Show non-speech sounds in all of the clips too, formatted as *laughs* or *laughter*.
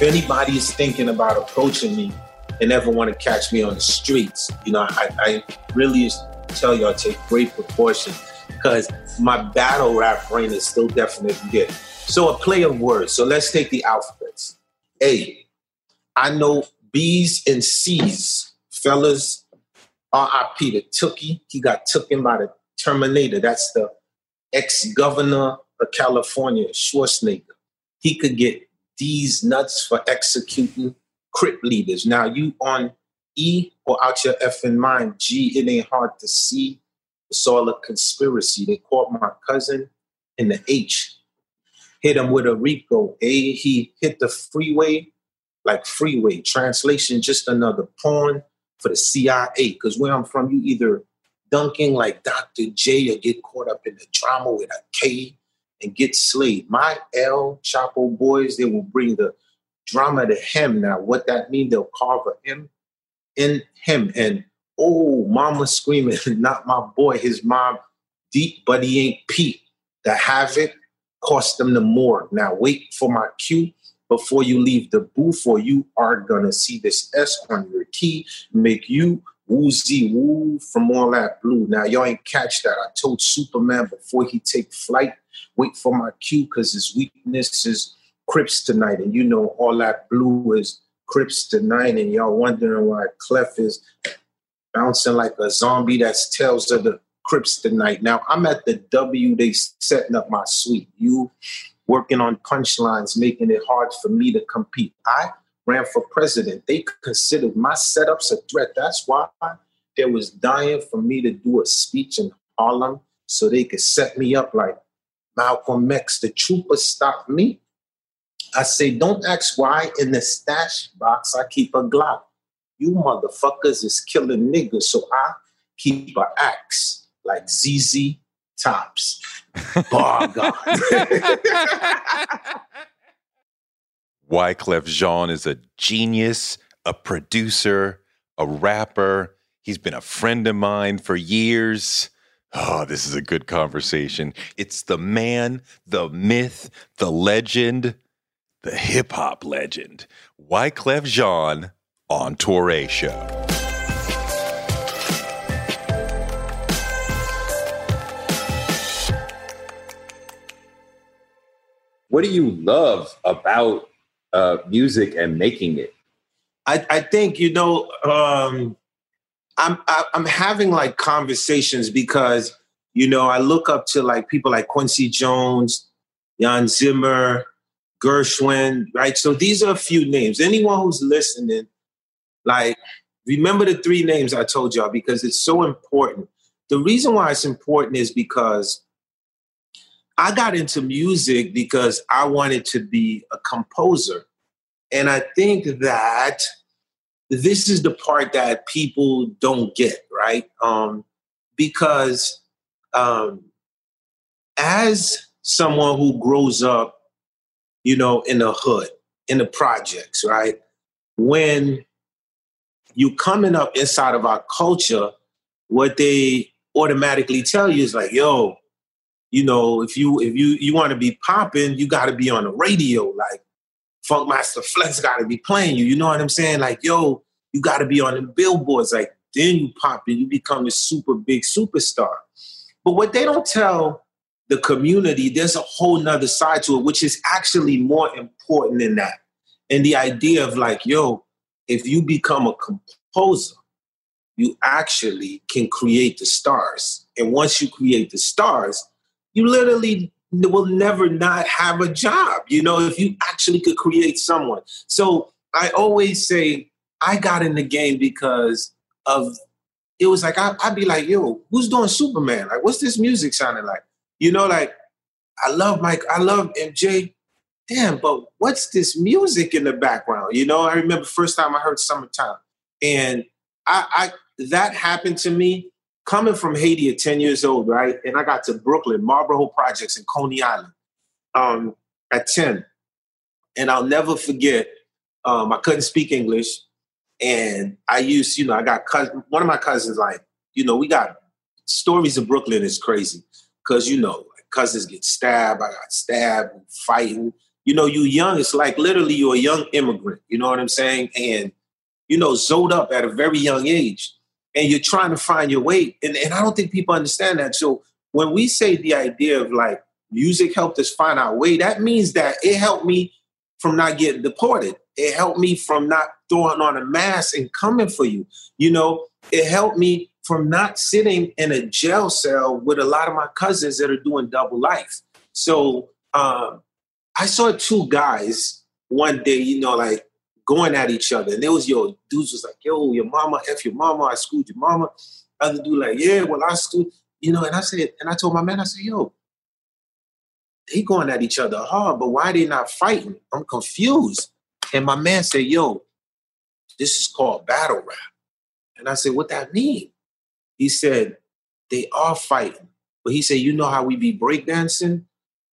If anybody is thinking about approaching me and ever want to catch me on the streets, you know, I, I really tell y'all take great precaution because my battle rap brain is still definitely good. So a play of words. So let's take the alphabets. A. I know B's and C's, fellas. R.I.P. the Tookie. He got taken by the Terminator. That's the ex-governor of California, Schwarzenegger. He could get these nuts for executing crip leaders. Now you on E or out your effing mind. G, it ain't hard to see. It's all a conspiracy. They caught my cousin in the H. Hit him with a Rico. A, he hit the freeway like freeway. Translation, just another pawn for the CIA. Because where I'm from, you either dunking like Dr. J or get caught up in the drama with a K and get slayed. My El Chapo boys, they will bring the drama to him. Now, what that means, they'll carve a him in him. And oh, mama screaming, *laughs* not my boy, his mom, deep, but he ain't Pete. The havoc cost them the more. Now, wait for my cue before you leave the booth, or you are gonna see this S on your key, make you woozy woo from all that blue. Now, y'all ain't catch that. I told Superman before he take flight, wait for my cue because his weakness is Crips tonight. And you know, all that blue is Crips tonight. And y'all wondering why Clef is bouncing like a zombie that's tells of the Crips tonight. Now, I'm at the W, they setting up my suite. You working on punchlines, making it hard for me to compete. I ran for president. They considered my setups a threat. That's why they was dying for me to do a speech in Harlem so they could set me up like Malcolm X, the trooper stopped me. I say, don't ask why in the stash box I keep a Glock. You motherfuckers is killing niggas, so I keep a axe like ZZ Tops. *laughs* Bar God. *laughs* Wyclef Jean is a genius, a producer, a rapper. He's been a friend of mine for years. Oh, this is a good conversation. It's the man, the myth, the legend, the hip hop legend, Wyclef Jean on Toure Show. What do you love about uh, music and making it? I, I think you know um, I'm I'm having like conversations because you know I look up to like people like Quincy Jones, Hans Zimmer, Gershwin, right? So these are a few names. Anyone who's listening, like remember the three names I told y'all because it's so important. The reason why it's important is because I got into music because I wanted to be a composer. And I think that this is the part that people don't get, right? Um, because um, as someone who grows up, you know, in the hood, in the projects, right? When you coming up inside of our culture, what they automatically tell you is like, yo, you know, if you if you you want to be popping, you got to be on the radio. Like Funkmaster Flex got to be playing you. You know what I'm saying? Like, yo, you got to be on the billboards. Like, then you pop and you become a super big superstar. But what they don't tell the community, there's a whole nother side to it, which is actually more important than that. And the idea of like, yo, if you become a composer, you actually can create the stars. And once you create the stars, you literally will never not have a job, you know, if you actually could create someone. So I always say, I got in the game because of it was like I, would be like, yo, who's doing Superman? Like, what's this music sounding like? You know, like I love Mike, I love MJ. Damn, but what's this music in the background? You know, I remember first time I heard Summertime, and I, I that happened to me coming from Haiti at 10 years old, right? And I got to Brooklyn, Marlboro Projects in Coney Island um, at 10. And I'll never forget, um, I couldn't speak English. And I used, you know, I got one of my cousins, like, you know, we got stories of Brooklyn is crazy because, you know, cousins get stabbed. I got stabbed, fighting. You know, you young, it's like literally you're a young immigrant, you know what I'm saying? And, you know, zoned up at a very young age and you're trying to find your way. And, and I don't think people understand that. So when we say the idea of like music helped us find our way, that means that it helped me from not getting deported. It helped me from not throwing on a mask and coming for you. You know, it helped me from not sitting in a jail cell with a lot of my cousins that are doing double life. So um, I saw two guys one day, you know, like going at each other. And there was your dudes was like, yo, your mama, F your mama, I schooled your mama. Other dude like, yeah, well, I schooled, you know, and I said, and I told my man, I said, yo, they going at each other hard, but why they not fighting? I'm confused. And my man said, yo, this is called battle rap. And I said, what that mean? He said, they are fighting. But he said, you know how we be breakdancing?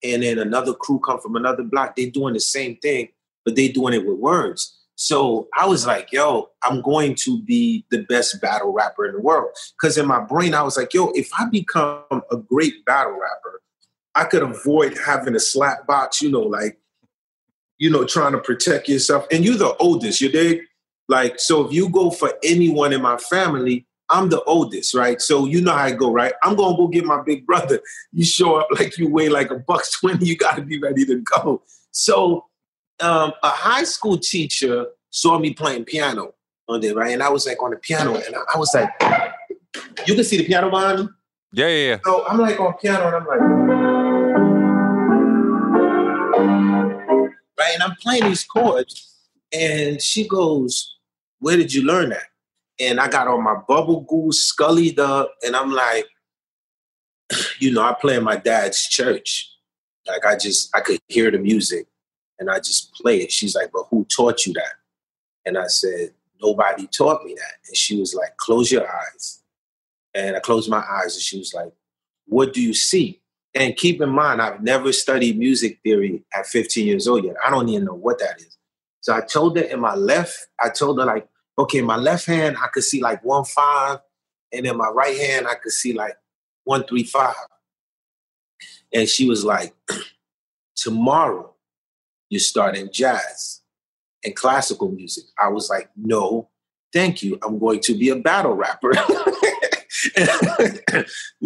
And then another crew come from another block, they doing the same thing, but they doing it with words. So I was like, yo, I'm going to be the best battle rapper in the world. Because in my brain, I was like, yo, if I become a great battle rapper, I could avoid having a slap box, you know, like, you know, trying to protect yourself. And you're the oldest, you dig? Like, so if you go for anyone in my family, I'm the oldest, right? So you know how I go, right? I'm gonna go get my big brother. You show up like you weigh like a buck twenty, you gotta be ready to go. So um, a high school teacher saw me playing piano on there, right? And I was like on the piano, and I, was like, you can see the piano behind me? Yeah, yeah, yeah. So I'm like on piano, and I'm like, right? And I'm playing these chords, and she goes, Where did you learn that? And I got on my bubble goose, scullied up, and I'm like, *clears throat* you know, I play in my dad's church. Like I just, I could hear the music and I just play it. She's like, but who taught you that? And I said, nobody taught me that. And she was like, close your eyes. And I closed my eyes and she was like, what do you see? And keep in mind, I've never studied music theory at 15 years old yet. I don't even know what that is. So I told her in my left, I told her like, okay, my left hand, I could see like one five. And in my right hand, I could see like one, three, five. And she was like, *clears throat* tomorrow, you're starting jazz and classical music. I was like, no, thank you. I'm going to be a battle rapper. *laughs*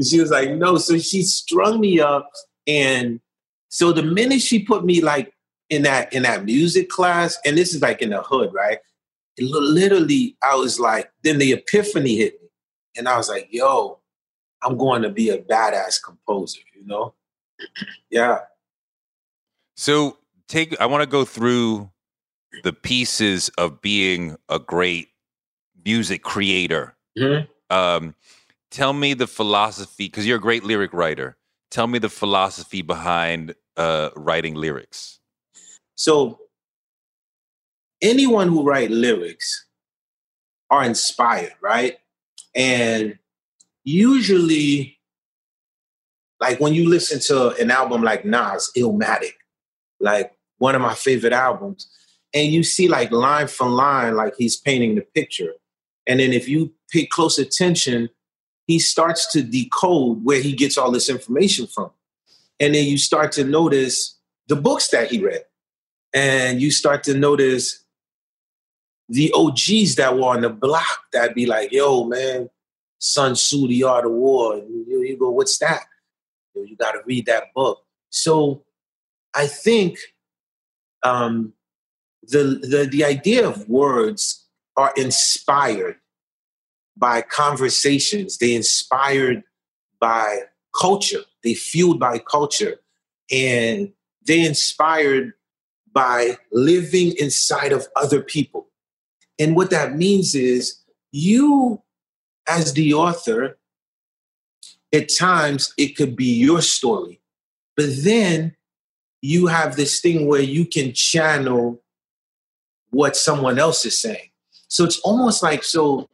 she was like, no. So she strung me up. And so the minute she put me like in that in that music class, and this is like in the hood, right? literally, I was like, then the epiphany hit me. And I was like, yo, I'm going to be a badass composer, you know? yeah. So take I want to go through the pieces of being a great music creator. Mm-hmm. Um, tell me the philosophy because you're a great lyric writer. Tell me the philosophy behind uh, writing lyrics. So, anyone who write lyrics are inspired, right? And usually, like when you listen to an album like Nas, Illmatic, like one of my favorite albums, and you see like line for line, like he's painting the picture. And then if you pay close attention, he starts to decode where he gets all this information from. And then you start to notice the books that he read. And you start to notice the OGs that were on the block that be like, yo, man, Sun Tzu, The Art of War. You, you go, what's that? You, you got to read that book. So I think um, the, the, the idea of words are inspired by conversations. They inspired by culture. They fueled by culture. And they inspired by living inside of other people. And what that means is you, as the author, at times it could be your story, but then you have this thing where you can channel what someone else is saying. So it's almost like so.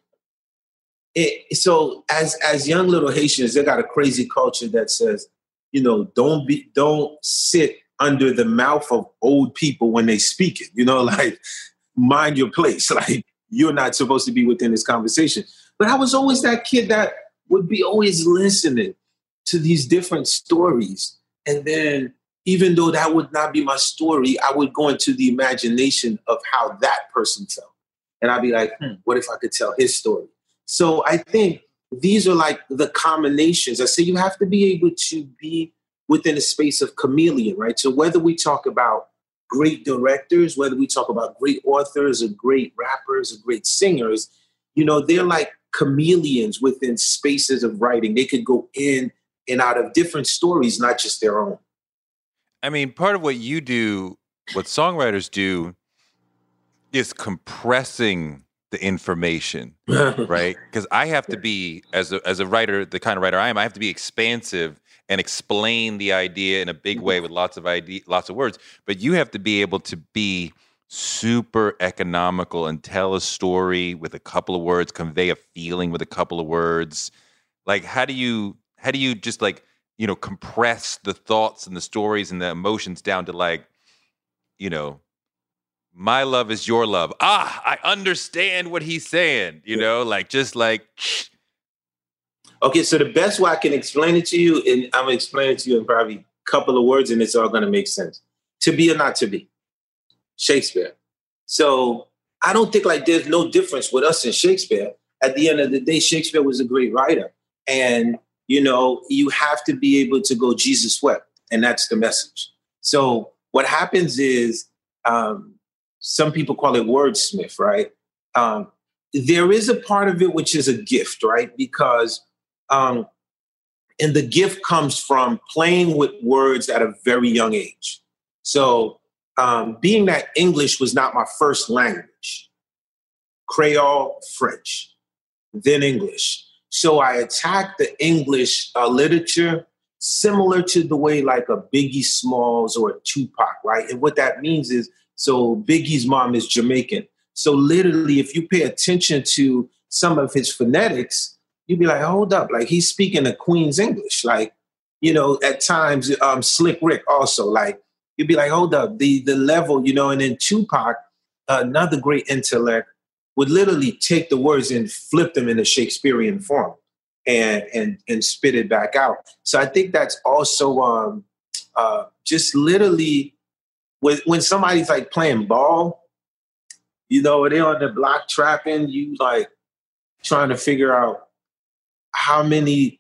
It, so as as young little Haitians, they got a crazy culture that says, you know, don't be don't sit under the mouth of old people when they speak it. You know, *laughs* like mind your place. *laughs* Like you're not supposed to be within this conversation. But I was always that kid that would be always listening to these different stories. And then even though that would not be my story, I would go into the imagination of how that person felt. And I'd be like, hmm, what if I could tell his story? So I think these are like the combinations. I say you have to be able to be within a space of chameleon, right? So whether we talk about great directors, whether we talk about great authors or great rappers or great singers, you know, they're like chameleons within spaces of writing. They could go in and out of different stories, not just their own. I mean, part of what you do, what songwriters do, is compressing the information, *laughs* right? Because I have to be as a, as a writer, the kind of writer I am, I have to be expansive and explain the idea in a big way with lots of idea, lots of words. But you have to be able to be super economical and tell a story with a couple of words, convey a feeling with a couple of words. Like, how do you how do you just like you know, compress the thoughts and the stories and the emotions down to like, you know, my love is your love. Ah, I understand what he's saying, you know, like just like. Okay, so the best way I can explain it to you, and I'm gonna explain it to you in probably a couple of words, and it's all gonna make sense. To be or not to be, Shakespeare. So I don't think like there's no difference with us and Shakespeare. At the end of the day, Shakespeare was a great writer, and you know, you have to be able to go, Jesus wept. And that's the message. So what happens is um, some people call it wordsmith, right? Um, there is a part of it which is a gift, right? Because, um, and the gift comes from playing with words at a very young age. So, um, being that English was not my first language, Creole, French, then English. So I attacked the English uh, literature similar to the way like a Biggie Smalls or a Tupac, right? And what that means is, so Biggie's mom is Jamaican. So literally, if you pay attention to some of his phonetics, you'd be like, hold up, like he's speaking a Queen's English. Like, you know, at times, um, Slick Rick also, like, you'd be like, hold up, the the level, you know, and then Tupac, another great intellect, would literally take the words and flip them into Shakespearean form and and and spit it back out. So I think that's also um, uh, just literally when when somebody's like playing ball, you know, they're on the block trapping, you like trying to figure out how many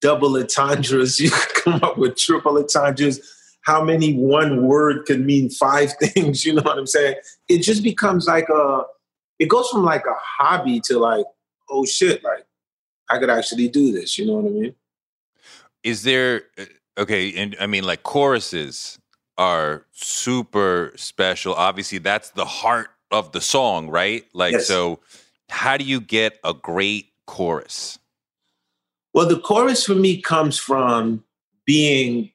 double entendres *laughs* you could come up with, triple entendres, how many one word can mean five *laughs* things, you know what I'm saying? It just becomes like a it goes from like a hobby to like, oh shit, like I could actually do this. You know what I mean? Is there uh, okay? And I mean, like choruses are super special. Obviously, that's the heart of the song, right? Like, yes. so how do you get a great chorus? Well, the chorus for me comes from being.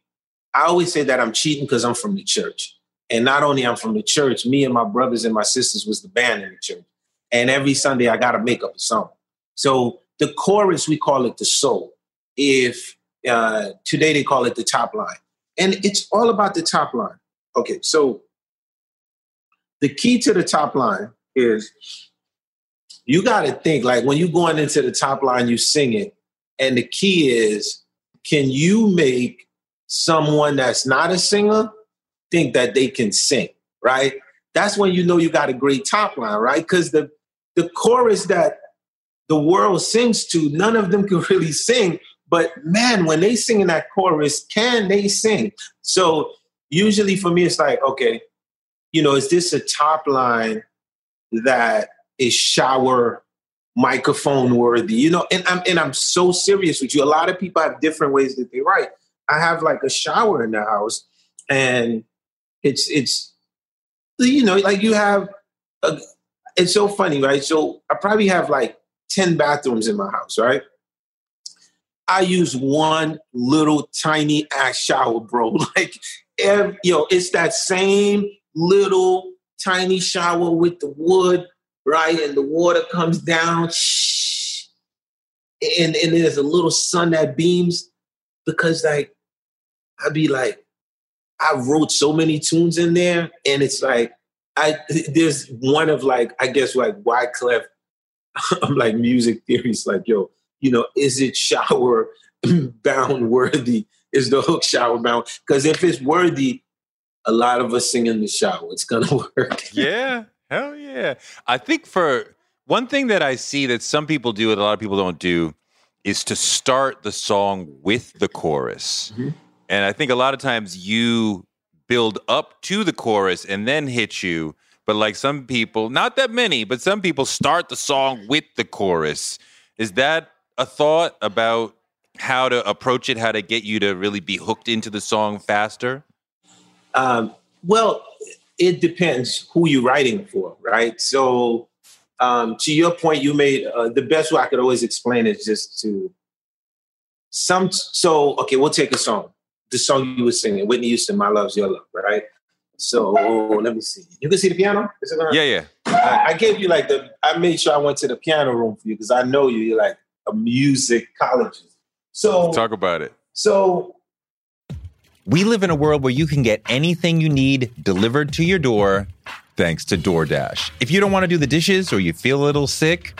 I always say that I'm cheating because I'm from the church. And not only I'm from the church, me and my brothers and my sisters was the band in the church and every Sunday I got to make up a song. So the chorus we call it the soul. If uh, today they call it the top line, and it's all about the top line. Okay, so the key to the top line is you got to think like when you're going into the top line, you sing it. And the key is can you make someone that's not a singer think that they can sing, right? That's when you know you got a great top line, right? Because the the chorus that the world sings to, none of them can *laughs* really sing. But man, when they sing in that chorus, can they sing? So usually for me, it's like, okay, you know, is this a top line that is shower microphone worthy? You know, and I'm and I'm so serious with you. A lot of people have different ways that they write. I have like a shower in the house, and it's it's you know, like you have a, it's so funny, right? So I probably have like 10 bathrooms in my house, right? I use one little tiny ass shower, bro. *laughs* Like, every, you know, it's that same little tiny shower with the wood, right? And the water comes down, shh, and, and there's a little sun that beams because, like, I'd be like, I wrote so many tunes in there, and it's like I there's one of like I guess like Wyclef. *laughs* I'm like music theories, like yo, you know, is it shower *clears throat* bound worthy? Is the hook shower bound? Because if it's worthy, a lot of us sing in the shower. It's gonna *laughs* work. yeah, hell yeah. I think for one thing that I see that some people do and a lot of people don't do is to start the song with the chorus. Mm-hmm. And I think a lot of times you build up to the chorus and then hit you. But like some people, not that many, but some people start the song with the chorus. Is that a thought about how to approach it, how to get you to really be hooked into the song faster? Um, well, it depends who you're writing for, right? So, um, to your point, you made uh, the best way I could always explain is just to some. So, okay, we'll take a song the song you were singing, Whitney Houston, "My Love's Your Love," right? So let me see. You can see the piano. yeah, yeah. I, I, gave you like the. I made sure I went to the piano room for you because I know you. You're like a music musicologist. So talk about it. So we live in a world where you can get anything you need delivered to your door thanks to DoorDash. If you don't want to do the dishes or you feel a little sick,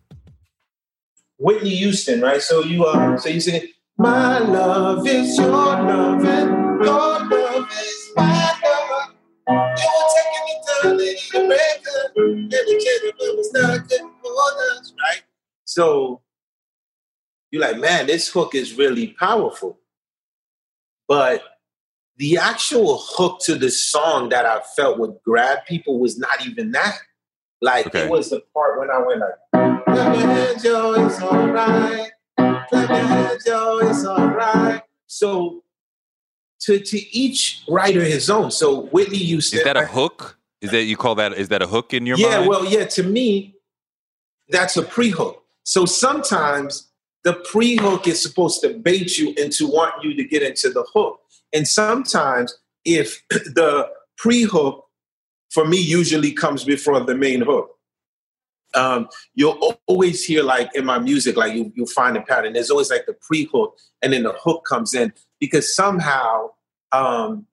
Whitney Houston, right? So you uh, so you say My love is your love, and your love is my love. You were taking me down in the record, and the kid was not good for us, right? So you're like, man, this hook is really powerful. But the actual hook to the song that I felt would grab people was not even that. Like Okay. it was the part when I went like, clap your hands, yo, it's all right. Clap your hands, yo, it's all right. So to to each writer his own. So Whitney used Is that a hook? Is that you call that? Is that a hook in your yeah, mind? Yeah, well, yeah, to me, that's a pre-hook. So sometimes the pre-hook is supposed to bait you into wanting you to get into the hook. And sometimes if *clears throat* the pre-hook for me usually comes before the main hook. Um, you'll always hear like in my music, like you, you'll find a pattern. There's always like the pre-hook and then the hook comes in because somehow um,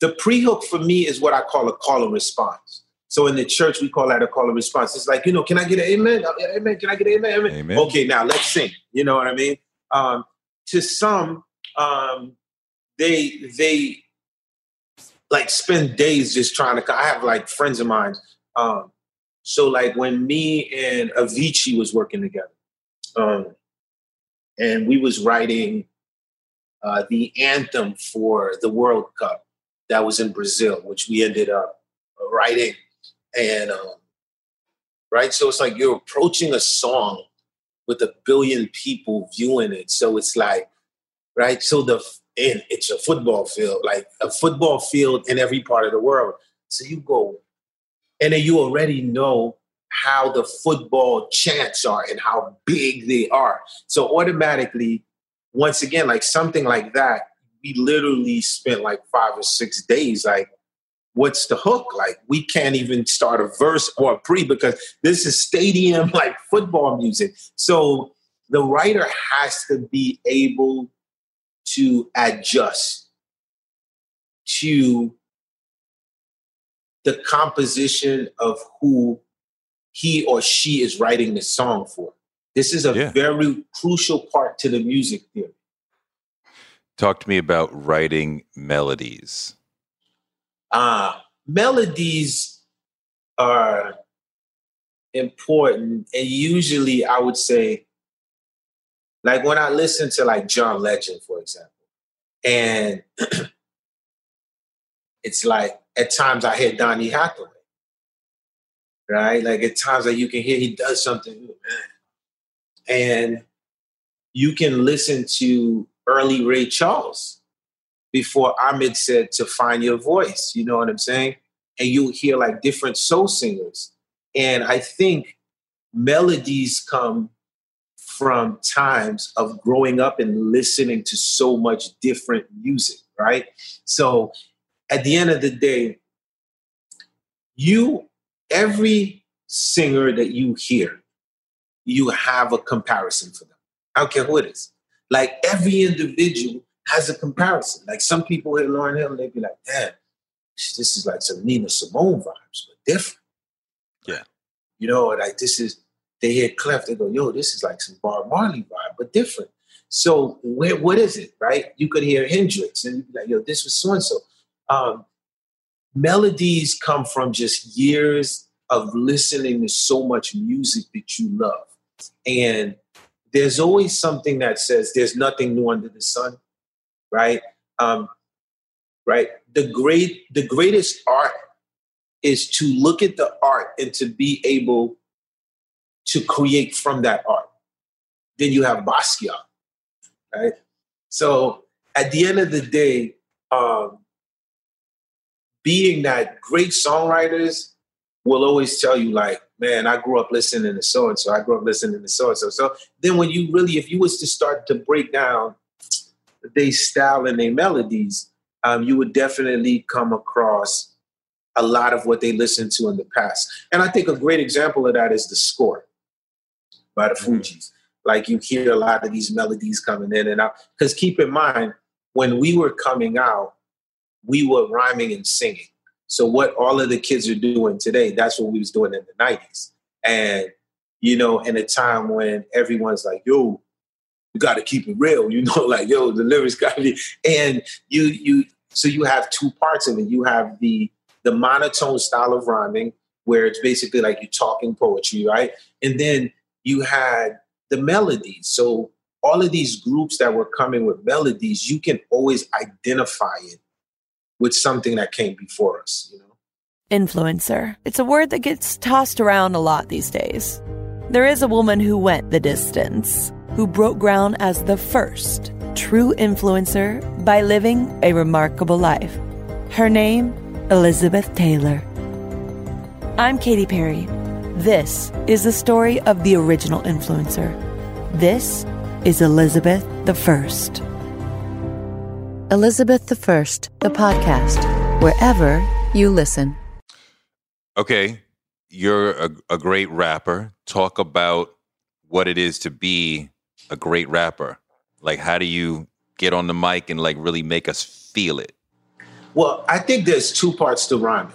the pre-hook for me is what I call a call and response. So in the church, we call that a call and response. It's like, you know, can I get an amen? Uh, Amen. Can I get an amen? amen? Amen. Okay, now let's sing. You know what I mean? Um, to some, um, they they like spend days just trying to. I have like friends of mine. Um, so like when me and Avicii was working together, um, and we was writing uh, the anthem for the World Cup that was in Brazil, which we ended up writing, and um, right. So it's like you're approaching a song with a billion people viewing it. So it's like, right. So the and it's a football field, like a football field in every part of the world. So you go, and then you already know how the football chants are and how big they are. So automatically, once again, like something like that, we literally spent like five or six days. Like, what's the hook? Like, we can't even start a verse or a pre because this is stadium *laughs* like football music. So the writer has to be able to adjust to the composition of who he or she is writing the song for. This is a Yeah. very crucial part to the music theory. Talk to me about writing melodies. Uh, melodies are important, and usually I would say, like when I listen to like John Legend, for example, and *clears throat* it's like at times I hear Donny Hathaway, right? Like at times like you can hear he does something, and you can listen to early Ray Charles before Ahmet said to find your voice. You know what I'm saying? And you'll hear like different soul singers. And I think melodies come from times of growing up and listening to so much different music, right? So at the end of the day, you, every singer that you hear, you have a comparison for them. I don't care who it is. Like every individual has a comparison. Like some people hear Lauryn Hill and they be like, damn, this is like some Nina Simone vibes, but different. Yeah. You know, like this is, they hear Clef, they go, yo, this is like some Bob Marley vibe, but different. So where, what is it, right? You could hear Hendrix and you'd be like, yo, this was so-and-so. Um, melodies come from just years of listening to so much music that you love. And there's always something that says there's nothing new under the sun, right? Um, right. The great, the greatest art is to look at the art and to be able to create from that art. Then you have Basquiat, right? So at the end of the day, um, being that great songwriters will always tell you like, man, I grew up listening to so and so. I grew up listening to so and so. So then when you really, if you was to start to break down their style and their melodies, um, you would definitely come across a lot of what they listened to in the past. And I think a great example of that is the score by the Fugees. Like you hear a lot of these melodies coming in and out. Because keep in mind, when we were coming out, we were rhyming and singing. So what all of the kids are doing today, that's what we was doing in the 90s. And, you know, in a time when everyone's like, yo, you got to keep it real. *laughs* You know, like yo, the lyrics got to be. And you you so you have two parts of it. You have the the monotone style of rhyming where it's basically like you're talking poetry, right? And then you had the melodies. So all of these groups that were coming with melodies, you can always identify it with something that came before us, you know. Influencer. It's a word that gets tossed around a lot these days. There is a woman who went the distance, who broke ground as the first true influencer by living a remarkable life. Her name, Elizabeth Taylor. I'm Katy Perry. This is the story of the original influencer. This is Elizabeth the First. Elizabeth the First, the podcast, wherever you listen. Okay, you're a, a great rapper. Talk about what it is to be a great rapper. Like, how do you get on the mic and like really make us feel it? Well, I think there's two parts to rhyming,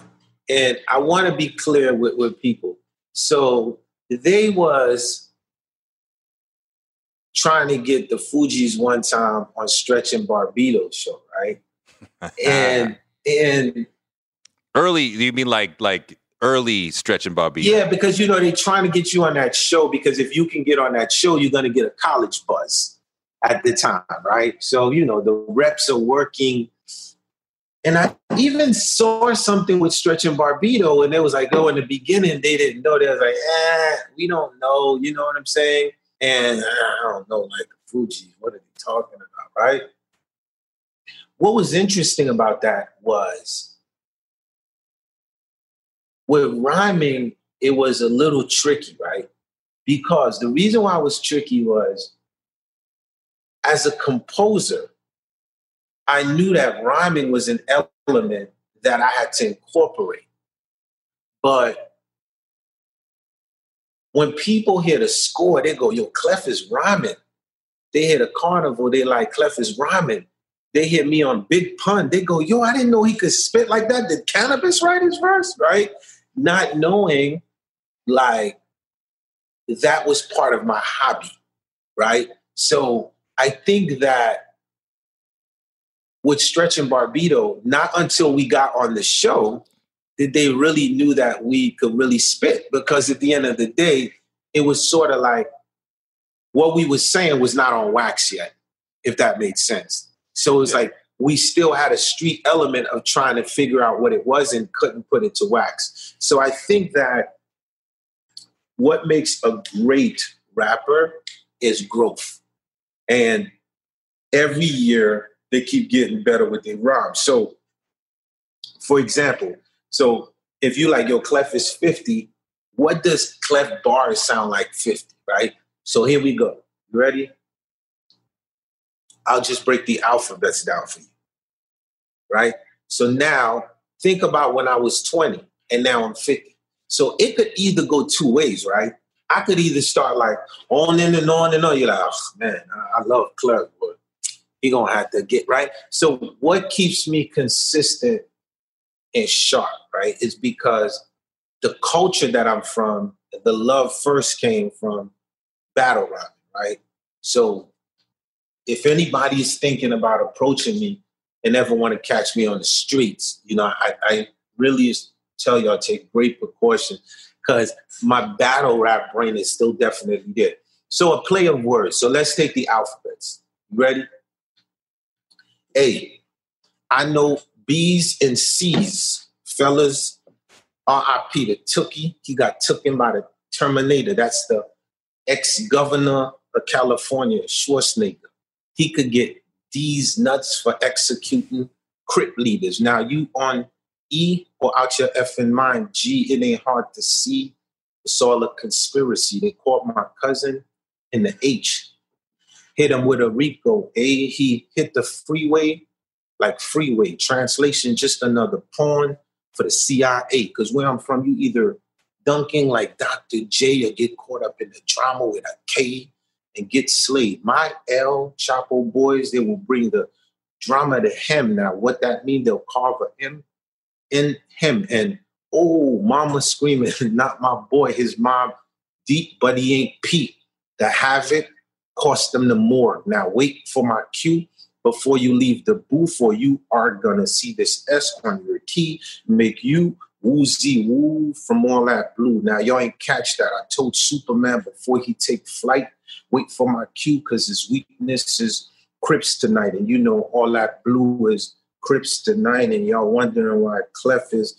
and I want to be clear with, with people. So they was trying to get the Fugees one time on Stretch and Bobbito show, right? *laughs* and and early, you mean like like early Stretch and Bobbito? Yeah, because you know they're trying to get you on that show because if you can get on that show, you're going to get a college buzz at the time, right? So you know the reps are working. And I even saw something with Stretch and Bobbito, and it was like, oh, in the beginning, they didn't know. They was like, eh, we don't know. You know what I'm saying? And I don't know, like Fuji, what are they talking about, right? What was interesting about that was with rhyming, it was a little tricky, right? Because the reason why it was tricky was as a composer, I knew that rhyming was an element that I had to incorporate. But when people hear the score, they go, yo, Clef is rhyming. They hear the carnival, they like Clef is rhyming. They hear me on Big Pun, they go, yo, I didn't know he could spit like that. Did Canibus write his verse? Right? Not knowing like that was part of my hobby, right? So I think that with Stretch and Bobbito, not until we got on the show did they really knew that we could really spit. Because at the end of the day, it was sort of like what we was saying was not on wax yet, if that made sense. So it was yeah. like we still had a street element of trying to figure out what it was and couldn't put it to wax. So I think that what makes a great rapper is growth. And every year they keep getting better with their rhymes. So, for example, so if you like, your Clef is 50, what does Clef bars sound like 50, right? So here we go. You ready? I'll just break the alphabets down for you, right? So now think about when I was 20 and now I'm 50. So it could either go two ways, right? I could either start like on and, and on and on. You're like, oh, man, I love Clark, but he gonna have to get right. So what keeps me consistent and sharp, right, is because the culture that I'm from, the love first came from battle rap, right? So if anybody is thinking about approaching me and ever want to catch me on the streets, you know, I, I really tell y'all take great precaution because my battle rap brain is still definitely there. So a play of words. So let's take the alphabets. Ready? A. I know B's and C's, fellas. R.I.P. to Tookie. He got taken by the Terminator. That's the ex-governor of California, Schwarzenegger. He could get D's nuts for executing crip leaders. Now you on E or out your effing mind. G, it ain't hard to see. It's all a conspiracy. They caught my cousin in the H. Hit him with a Rico. A, he hit the freeway like freeway. Translation, just another pawn for the CIA. Because where I'm from, you either dunking like Dr. J or get caught up in the drama with a K and get slayed. My L Chapo boys, they will bring the drama to him. Now, what that means, they'll carve a M in him. And oh, mama screaming, *laughs* not my boy, his mom, deep, but he ain't Pete. The havoc cost them the more. Now wait for my cue before you leave the booth, or you are gonna see this S on your T make you woozy woo from all that blue. Now y'all ain't catch that. I told Superman before he take flight, wait for my cue because his weakness is Crips tonight, and you know all that blue is Crips tonight, and y'all wondering why Clef is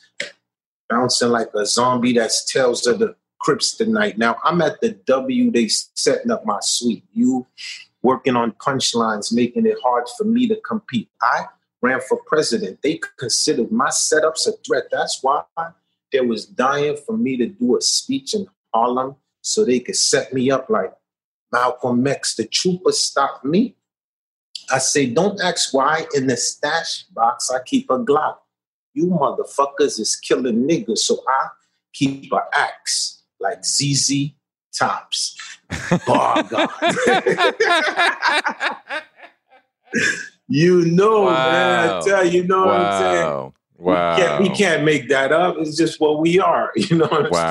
bouncing like a zombie that's tails of the Crips tonight. Now I'm at the W, they setting up my suite. You working on punchlines, making it hard for me to compete. I ran for president. They considered my setups a threat. That's why they was dying for me to do a speech in Harlem so they could set me up like Malcolm X. The trooper stopped me. I say, don't ask why in the stash box I keep a Glock. You motherfuckers is killing niggas, so I keep a axe like ZZ Tops. Bar oh, God. *laughs* you know, wow. man. I tell you, you know wow. what I'm saying? Wow. We can't, we can't, make that up. It's just what we are. *laughs* You know what I'm wow.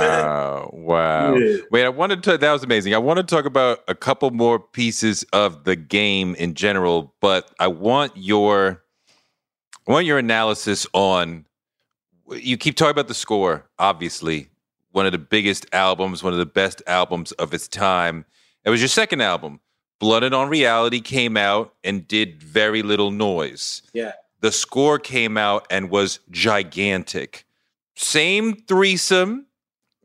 saying? Wow. Yeah. Wait, I wanted to, that was amazing. I want to talk about a couple more pieces of the game in general, but I want your, I want your analysis on, you keep talking about the score, obviously. One of the biggest albums, one of the best albums of its time. It was your second album. Blunted on Reality came out and did very little noise. Yeah the score came out and was gigantic. Same threesome,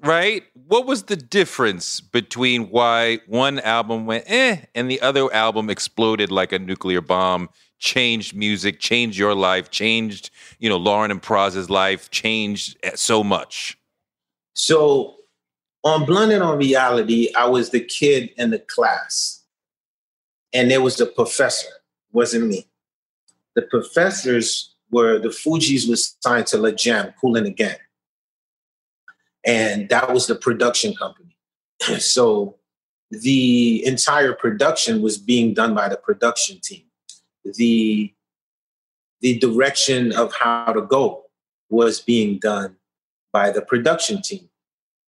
right? What was the difference between why one album went eh and the other album exploded like a nuclear bomb, changed music, changed your life, changed, you know, Lauryn and Pras's life, changed so much? So on Blunted on Reality, I was the kid in the class. And there was the professor, wasn't me the professors were the Fugees was signed to La Jam, the Gang. And that was the production company. *clears throat* so the entire production was being done by the production team. The the direction of how to go was being done by the production team.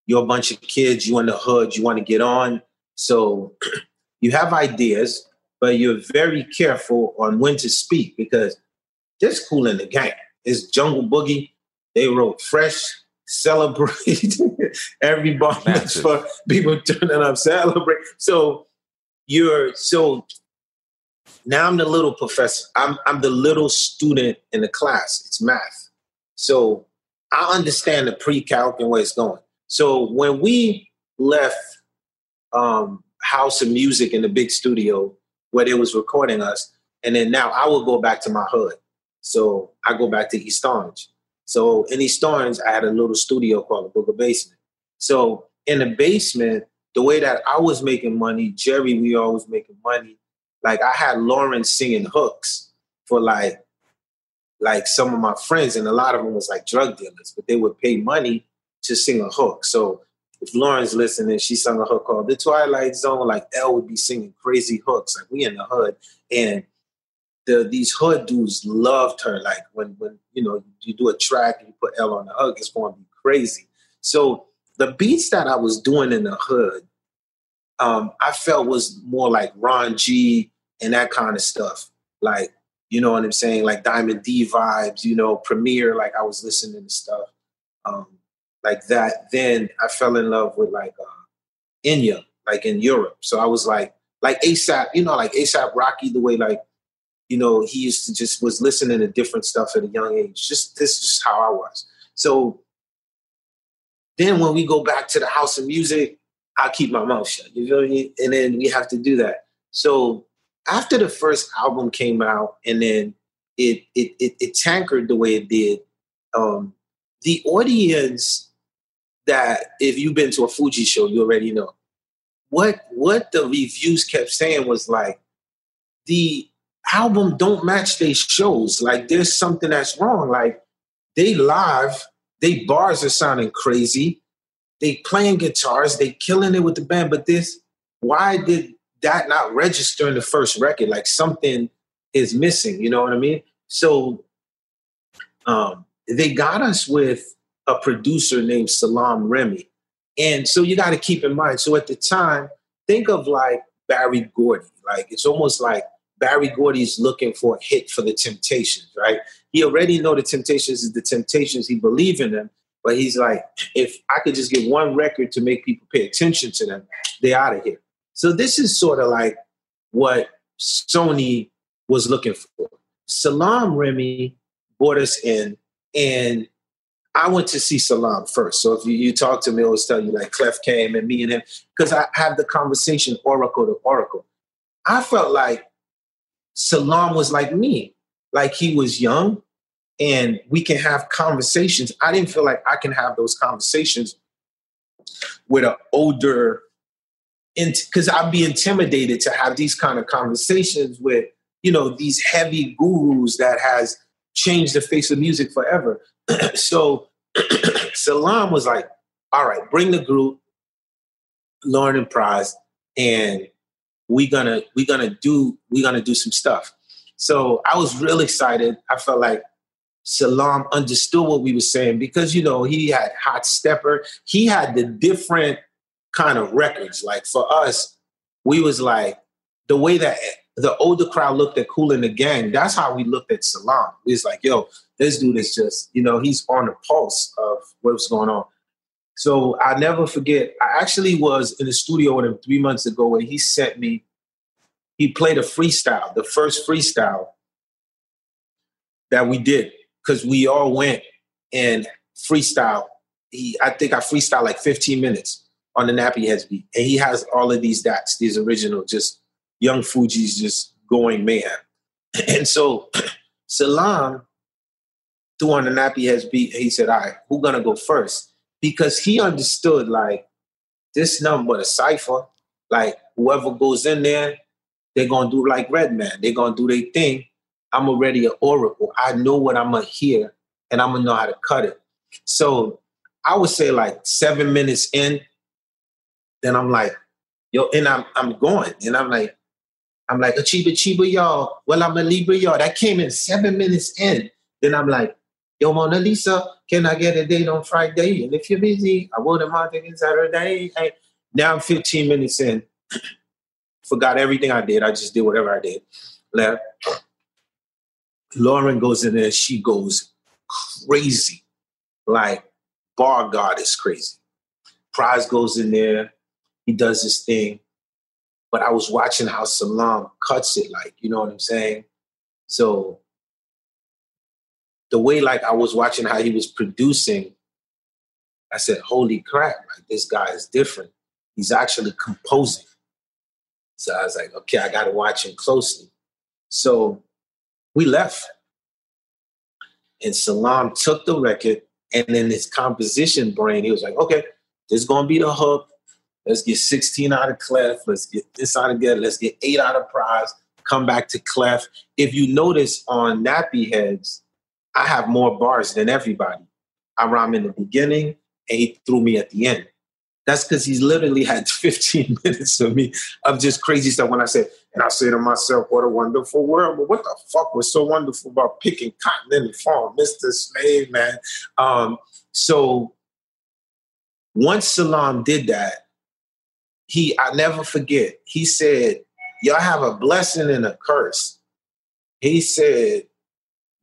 You're a bunch of kids, you in the hood, you want to get on. So *clears throat* you have ideas, but you're very careful on when to speak because just Kool in the Gang. It's Jungle Boogie. They wrote fresh, celebrate *laughs* every everybody for people turning up, celebrate. So you're so now I'm the little professor. I'm I'm the little student in the class. It's math. So I understand the pre-calc and where it's going. So when we left um, House of Music in the big studio, where they was recording us. And then now I will go back to my hood. So I go back to East Orange. So in East Orange, I had a little studio called the Booga Basement. So in the basement, the way that I was making money, Jerry, we always making money. Like I had Lauryn singing hooks for like like some of my friends, and a lot of them was like drug dealers, but they would pay money to sing a hook. So if Lauryn's listening, she sung a hook called The Twilight Zone. Like L would be singing crazy hooks. Like we in the hood. And the these hood dudes loved her. Like when when you know you do a track and you put L on the hook, it's gonna be crazy. So the beats that I was doing in the hood, um, I felt was more like Ron G and that kind of stuff. Like, you know what I'm saying? Like Diamond D vibes, you know, Premier, like I was listening to stuff. Um, like that, then I fell in love with like uh, Enya, like in Europe. So I was like, like ASAP, you know, like ASAP Rocky, the way like, you know, he used to just was listening to different stuff at a young age. Just this is just how I was. So then when we go back to the house of music, I'll keep my mouth shut. You feel me? And then we have to do that. So after the first album came out and then it it it, it tankered the way it did, um, the audience that if you've been to a Fugee show, you already know. What what the reviews kept saying was like the album don't match their shows. Like there's something that's wrong. Like they live, they bars are sounding crazy. They playing guitars, they killing it with the band, but this why did that not register in the first record? Like something is missing, you know what I mean? So um they got us with a producer named Salaam Remi. And so you got to keep in mind. So at the time, think of like Berry Gordy. Like it's almost like Berry Gordy's looking for a hit for the Temptations, right? He already know the Temptations is the Temptations. He believe in them, but he's like, if I could just get one record to make people pay attention to them, they out of here. So this is sort of like what Sony was looking for. Salaam Remi brought us in, and I went to see Salaam first. So if you, you talk to me, I always tell you like Clef came and me and him, because I have the conversation oracle to oracle. I felt like Salaam was like me, like he was young and we can have conversations. I didn't feel like I can have those conversations with an older, because I'd be intimidated to have these kind of conversations with, you know, these heavy gurus that has changed the face of music forever. *clears throat* so *clears throat* Salaam was like, all right, bring the group, Lauryn and Pras, and we gonna we gonna do we gonna do some stuff. So I was real excited. I felt like Salaam understood what we were saying because you know he had Hot Stepper. He had the different kind of records. Like for us, we was like the way that the older crowd looked at Kool and the Gang. That's how we looked at Salaam. It's like, yo, this dude is just you know he's on the pulse of what's going on. So I never forget. I actually was in the studio with him three months ago, and he sent me. He played a freestyle, the first freestyle that we did, because we all went and freestyle. He, I think I freestyle like 15 minutes on the Nappy Heads beat, and he has all of these dots, these original, just young Fugees just going mayhem. *clears throat* And so *clears throat* Salaam threw on the Nappy beat. He said, "All right, who gonna go first? because he understood like this number a cipher. Like whoever goes in there, they're gonna do like Redman. They're gonna do their thing. I'm already an oracle. I know what I'm gonna hear, and I'm gonna know how to cut it. So I would say like seven minutes in, then I'm like, yo, and I'm I'm going, and I'm like, I'm like, Achiba Chiba, y'all. Well, I'm a Libra, y'all. That came in seven minutes in. Then I'm like, yo, Mona Lisa, can I get a date on Friday? And if you're busy, I wouldn't mind taking Saturday. Hey, now I'm 15 minutes in. *clears throat* Forgot everything I did. I just did whatever I did. Left. Lauryn goes in there. She goes crazy. Like, bar God is crazy. Pras goes in there. He does his thing. But I was watching how Salaam cuts it, like, you know what I'm saying? So the way like I was watching how he was producing, I said, holy crap, like this guy is different. He's actually composing. So I was like, okay, I gotta watch him closely. So we left. And Salaam took the record and in his composition brain, he was like, okay, this is gonna be the hook. Let's get 16 out of Clef. Let's get this out of Get. Let's get eight out of Pras. Come back to Clef. If you notice on Nappy Heads, I have more bars than everybody. I rhyme in the beginning and he threw me at the end. That's because he's literally had *laughs* 15 minutes of me of just crazy stuff. When I said, and I say to myself, what a wonderful world. But what the fuck was so wonderful about picking cotton in the farm? Mr. Slave, man. Um, so once Salaam did that, he, I never forget, he said, Y'all have a blessing and a curse. He said,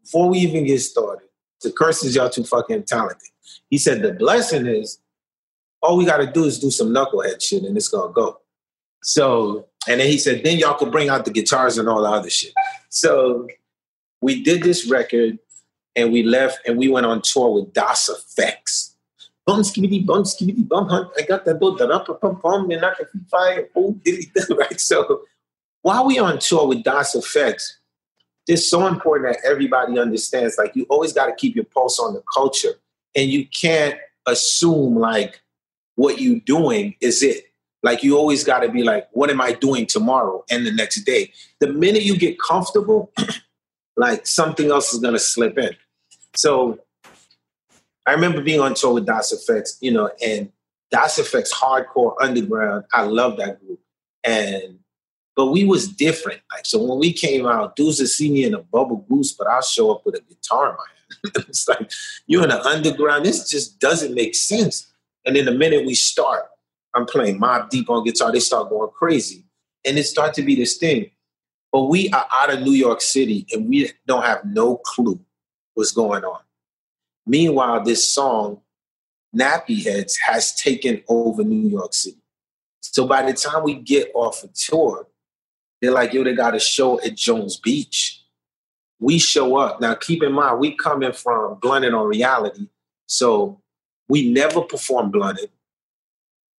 before we even get started, the curse is y'all too fucking talented. He said the blessing is all we got to do is do some knucklehead shit and it's gonna go. So, and then he said, then y'all could bring out the guitars and all the other shit. So we did this record and we left and we went on tour with Das EFX. Bum skibidi bum skibidi bum hunt. I got that boat that up pum pum and I can fire. Oh, *laughs* he right? So while we on tour with Das EFX, it's so important that everybody understands like you always got to keep your pulse on the culture and you can't assume like what you doing is it like you always got to be like what am i doing tomorrow and the next day the minute you get comfortable *clears throat* like something else is to slip in so i remember being on tour with Das EFX, you know and Das EFX hardcore underground i love that group and but we was different. Like so when we came out, dudes would see me in a bubble goose, but I'll show up with a guitar in my hand. *laughs* it's like you're in the underground. This just doesn't make sense. And then the minute we start, I'm playing Mobb Deep on guitar, they start going crazy. and it started to be this thing. But we are out of New York City and we don't have no clue what's going on. Meanwhile, this song, Nappy Heads, has taken over New York City. So by the time we get off a tour, they're like, yo, they got a show at Jones Beach. We show up. Now, keep in mind, we coming from Blunted on Reality. So we never perform Blunted.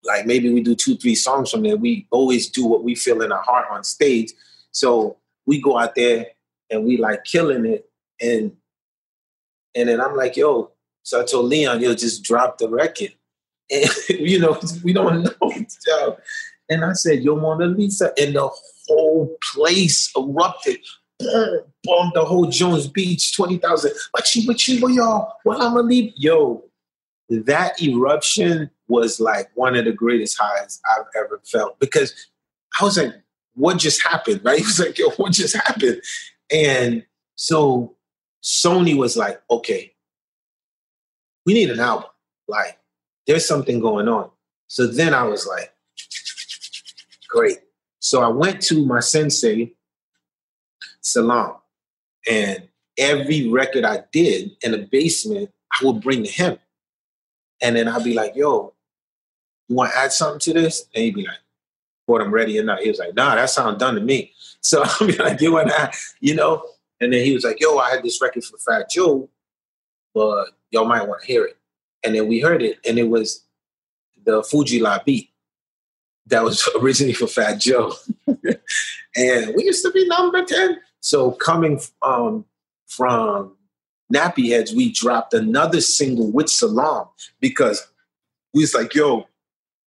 Like maybe we do two, three songs from there. We always do what we feel in our heart on stage. So we go out there and we like killing it. And and then I'm like, yo, so I told Leon, yo, just drop the record. *laughs* And you know, *laughs* we don't know. *laughs* And I said, Yo, Mona Lisa, and the whole place erupted. Boom, boom, the whole Jones Beach, 20,000. What you, what you, y'all? Well, I'm gonna leave. Yo, that eruption was like one of the greatest highs I've ever felt because I was like, what just happened? Right? He was like, yo, what just happened? And so Sony was like, okay, we need an album. Like, there's something going on. So then I was like, great. So I went to my sensei, Salaam, and every record I did in the basement, I would bring to him. And then I'd be like, yo, you want to add something to this? And he'd be like, what I'm ready or not. He was like, nah, that sounds done to me. So *laughs* I'd be like, you want to, you know? And then he was like, yo, I had this record for Fat Joe, but y'all might want to hear it. And then we heard it, and it was the Fu-Gee-La beat that was *laughs* originally for Fat Joe. *laughs* and we used to be number 10. So coming um, from Nappy Heads, we dropped another single with Salaam because we was like, yo,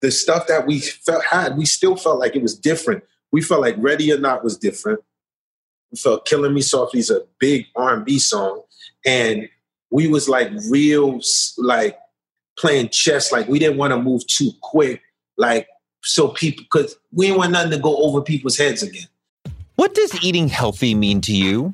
the stuff that we felt had, we still felt like it was different. We felt like Ready or Not was different. Felt Killing Me Softly is a big R&B song. And we was like real, like playing chess. Like we didn't want to move too quick. Like so people, because we didn't want nothing to go over people's heads again. What does eating healthy mean to you?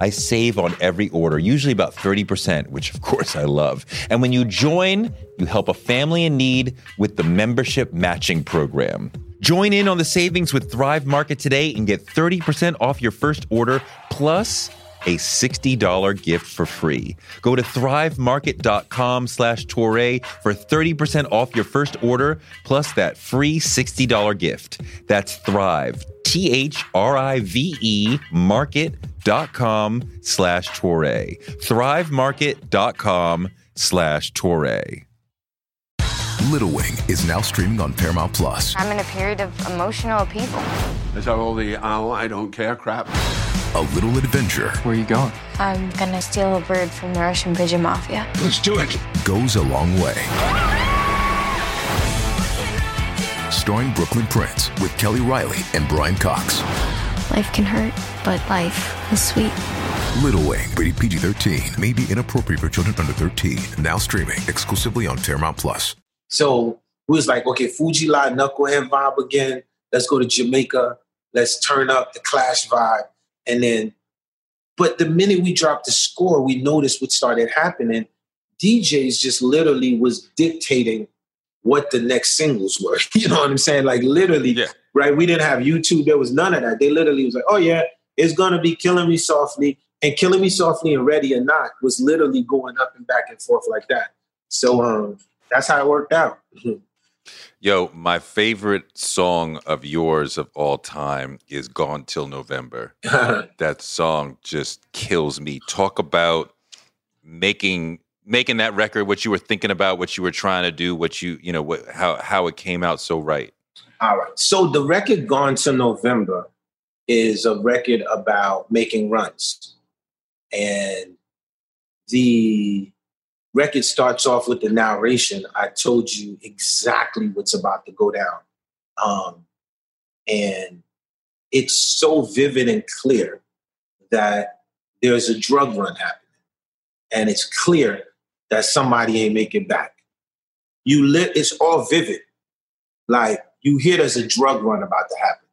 I save on every order, usually about 30%, which of course I love. And when you join, you help a family in need with the membership matching program. Join in on the savings with Thrive Market today and get 30% off your first order plus a $60 gift for free. Go to thrivemarket.com slash Toure for 30% off your first order plus that free $60 gift. That's Thrive, T H R I V E market.com slash Toure. Thrivemarket.com slash Toure. Little Wing is now streaming on Paramount Plus. I'm in a period of emotional upheaval. Is that all the oh, I don't care crap? A little adventure Where are you going? I'm gonna steal a bird from the Russian pigeon mafia. Let's do it. goes a long way. Starring Brooklyn Prince with Kelly Reilly and Brian Cox. Life can hurt, but life is sweet. Little Wing, rated PG 13, may be inappropriate for children under 13. Now streaming exclusively on Paramount Plus. So we was like, okay, Fu-Gee-La knucklehead vibe again. Let's go to Jamaica. Let's turn up the Clash vibe. And then, but the minute we dropped the score, we noticed what started happening. DJs just literally was dictating what the next singles were. *laughs* You know what I'm saying? Like literally, Yeah. right? We didn't have YouTube. There was none of that. They literally was like, oh yeah, it's gonna be Killing Me Softly. And Killing Me Softly and Ready or Not was literally going up and back and forth like that. So um that's how it worked out. *laughs* Yo, my favorite song of yours of all time is Gone Till November. *laughs* that song just kills me. Talk about making making that record, what you were thinking about, what you were trying to do, what you, you know, what how how it came out so right. All right. So the record Gone Till November is a record about making runs. And the record starts off with the narration. I told you exactly what's about to go down. Um, and it's so vivid and clear that there's a drug run happening. And it's clear that somebody ain't making back. You lit, it's all vivid. Like you hear there's a drug run about to happen.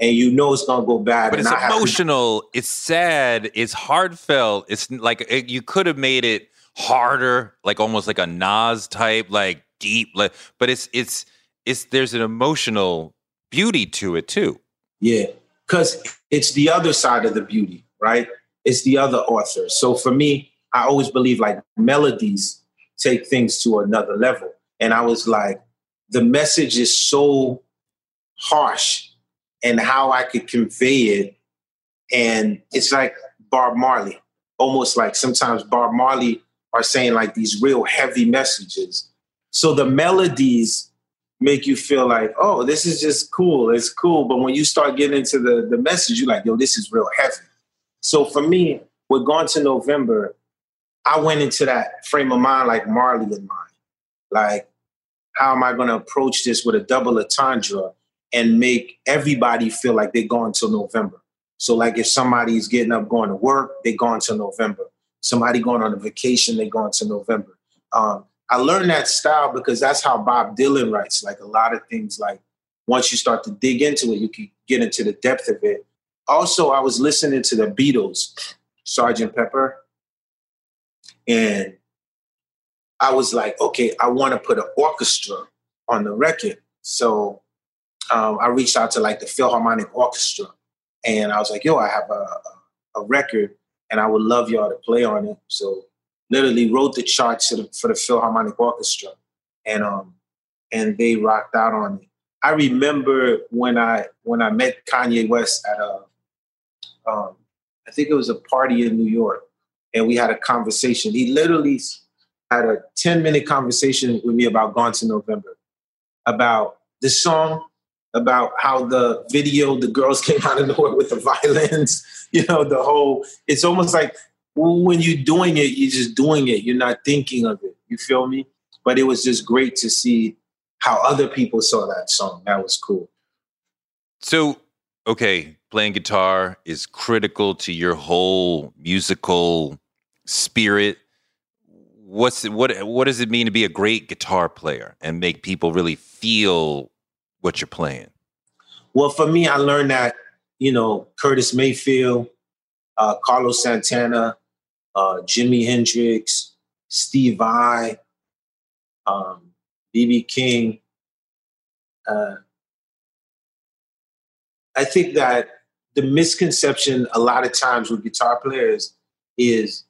And you know it's gonna go bad. But it's I have to- emotional. It's sad. It's heartfelt. It's like it, you could have made it harder, like almost like a Nas type, like deep. Like, but it's it's it's there's an emotional beauty to it too. Yeah, because it's the other side of the beauty, right? It's the other author. So for me, I always believe like melodies take things to another level. And I was like, the message is so harsh and how I could convey it. And it's like Bob Marley, almost like sometimes Bob Marley are saying like these real heavy messages. So the melodies make you feel like, oh, this is just cool. It's cool. But when you start getting into the, the message, you're like, yo, this is real heavy. So for me, with Gone to November, I went into that frame of mind like Marley in mind. Like, how am I going to approach this with a double entendre and make everybody feel like they're going till November? So, like, if somebody's getting up going to work, they're going to November. Somebody going on a vacation, they're going to November. Um, I learned that style because that's how Bob Dylan writes. Like a lot of things, like once you start to dig into it, you can get into the depth of it. Also, I was listening to the Beatles, Sergeant Pepper, and I was like, okay, I want to put an orchestra on the record. So um, I reached out to like the Philharmonic Orchestra, and I was like, yo, I have a, a record, and I would love y'all to play on it. So literally wrote the charts the, for the Philharmonic Orchestra, and um, and they rocked out on it. I remember when I when I met Kanye West at a, um, I think it was a party in New York, and we had a conversation. He literally had a ten minute conversation with me about Gone to November, about the song, about how the video, the girls *laughs* came out of nowhere with the violins, *laughs* you know, the whole. It's almost like when you're doing it, you're just doing it. You're not thinking of it. You feel me? But it was just great to see how other people saw that song. That was cool. So, okay, playing guitar is critical to your whole musical spirit. What's what what does it mean to be a great guitar player and make people really feel what you're playing? Well, for me, I learned that, you know, Curtis Mayfield, uh, Carlos Santana, uh, Jimi Hendrix, Steve Vai, um, BB King. Uh, I think that the misconception a lot of times with guitar players is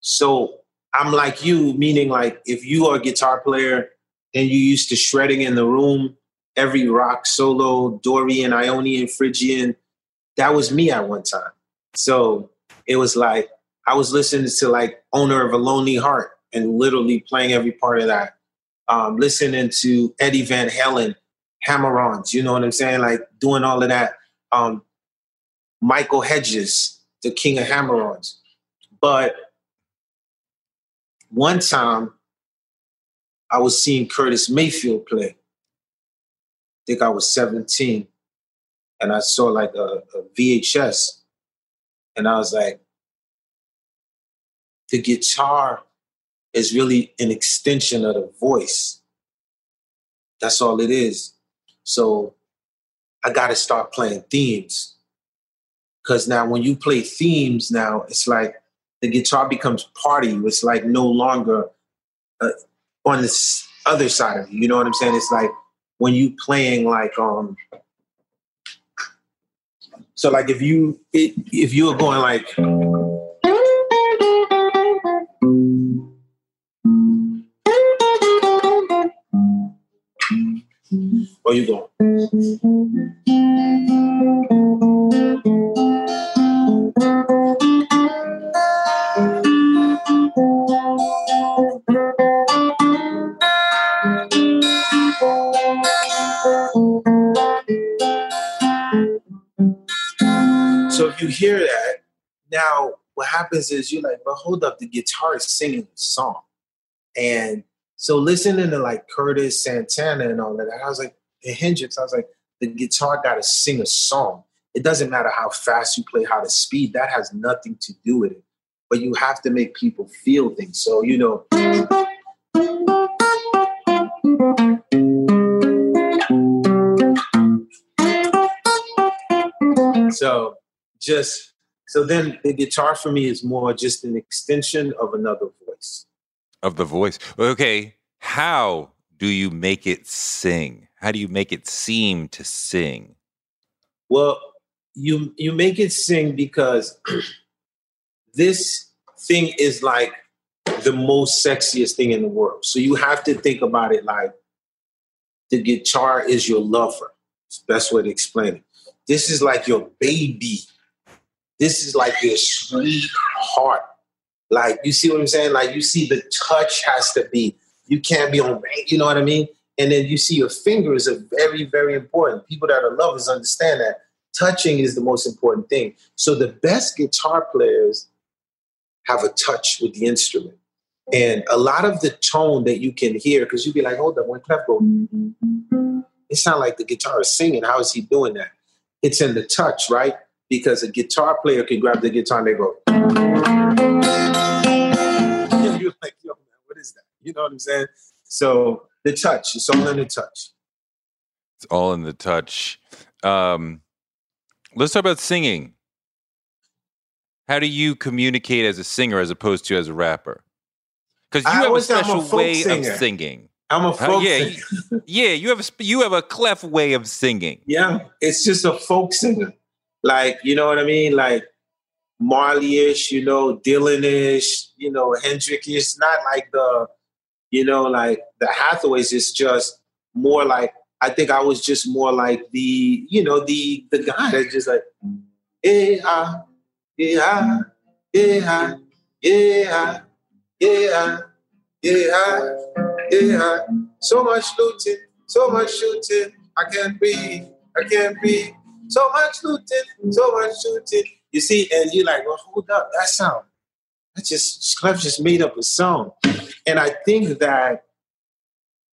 so I'm like you, meaning like if you are a guitar player and you used to shredding in the room, every rock solo, Dorian, Ionian, Phrygian, that was me at one time. So it was like I was listening to like Owner of a Lonely Heart and literally playing every part of that. Um, listening to Eddie Van Halen, Hammer-ons, you know what I'm saying? Like doing all of that. Um, Michael Hedges, the king of Hammer-ons. But one time I was seeing Curtis Mayfield play. I think I was 17. And I saw like a, a VHS. And I was like, the guitar is really an extension of the voice. That's all it is. So I got to start playing themes. Because now, when you play themes, now it's like the guitar becomes part of you. It's like no longer on this other side of you. You know what I'm saying? It's like when you playing like um. So like if you it, if you were going like. Where you going? Happens is you're like, but hold up, the guitar is singing the song. And so listening to like Curtis Santana and all that, I was like, and Hendrix, I was like, the guitar got to sing a song. It doesn't matter how fast you play, how to speed, that has nothing to do with it. But you have to make people feel things. So, you know, so just so then the guitar for me is more just an extension of another voice. Of the voice. Okay. How do you make it sing? How do you make it seem to sing? Well, you you make it sing because *clears throat* this thing is like the most sexiest thing in the world. So you have to think about it like the guitar is your lover. It's the best way to explain it. This is like your baby. This is like your sweetheart. Like you see what I'm saying? Like you see the touch has to be. You can't be on, you know what I mean? And then you see your fingers are very, very important. People that are lovers understand that touching is the most important thing. So the best guitar players have a touch with the instrument. And a lot of the tone that you can hear, because you'd be like, hold up, when Clef go, it sounds like the guitar is singing. How is he doing that? It's in the touch, right? Because a guitar player can grab the guitar and they go, *laughs* you're like, yo, man, what is that? You know what I'm saying? So the touch, it's all in the touch. It's all in the touch. Um, let's talk about singing. How do you communicate as a singer as opposed to as a rapper? Because you I have a always a special way singer. of singing. I'm a Uh, folk yeah, singer. yeah, you have a you have a clef way of singing. Yeah, it's just a folk singer. Like, you know what I mean? Like Marley-ish, you know, Dylan-ish, you know, Hendrix. It's not like the, you know, like the Hathaways. It's just more like I think I was just more like the, you know, the the guy that's just like, yeah, ah, yeah, yeah, yeah, yeah, yeah, yeah. So much looting, so much shooting. I can't breathe. I can't breathe. So much looting, so much shooting. You see, and you're like, well, hold up, that sound. That just Clef just made up a song. And I think that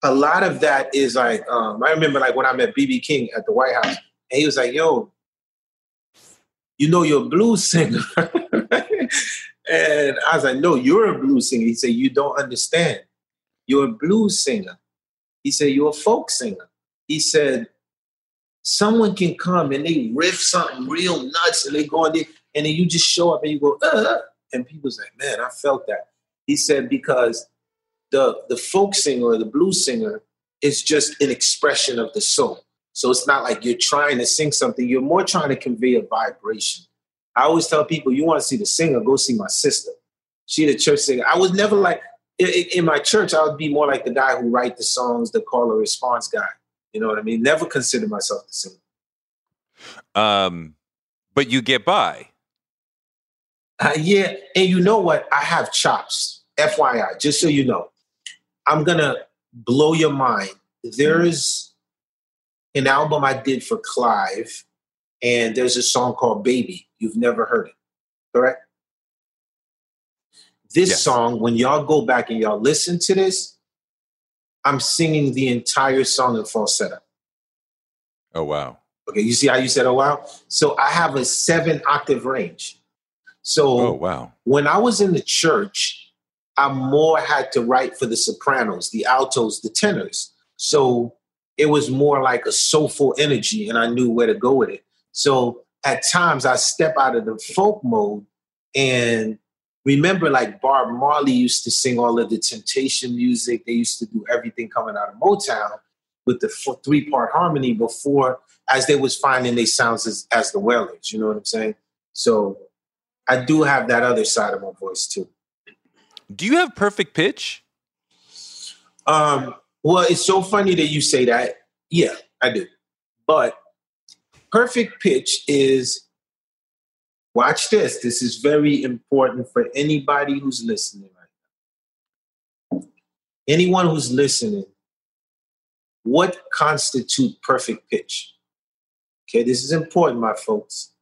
a lot of that is like, um, I remember like when I met BB King at the White House, and he was like, yo, you know you're a blues singer. *laughs* and I was like, no, you're a blues singer. He said, you don't understand. You're a blues singer. He said, you're a folk singer. He said, someone can come and they riff something real nuts and they go on there, and then you just show up and you go, uh, and people's like, man, I felt that. He said, because the the folk singer or the blues singer is just an expression of the soul. So it's not like you're trying to sing something, you're more trying to convey a vibration. I always tell people, you want to see the singer, go see my sister. She the church singer. I was never like in my church, I would be more like the guy who write the songs, the call and response guy. You know what I mean? Never consider myself the singer. Um, but you get by. Uh, yeah, and you know what? I have chops. FYI, just so you know, I'm gonna blow your mind. There's an album I did for Clive, and there's a song called "Baby." You've never heard it, correct? This Yes. song, when y'all go back and y'all listen to this, I'm singing the entire song in falsetto. Oh wow. Okay, you see how you said, "Oh wow." So I have a seven octave range. So Oh wow. when I was in the church, I more had to write for the sopranos, the altos, the tenors. So it was more like a soulful energy, and I knew where to go with it. So at times I step out of the folk mode and remember like Bob Marley used to sing all of the Temptation music. They used to do everything coming out of Motown with the three part harmony before, as they was finding their sounds as, as the Wailers. You know what I'm saying? So I do have that other side of my voice too. Do you have perfect pitch? Um, well, it's so funny that you say that. Yeah, I do. But perfect pitch is watch this. This is very important for anybody who's listening right now. Anyone who's listening, what constitute perfect pitch? Okay, this is important, my folks.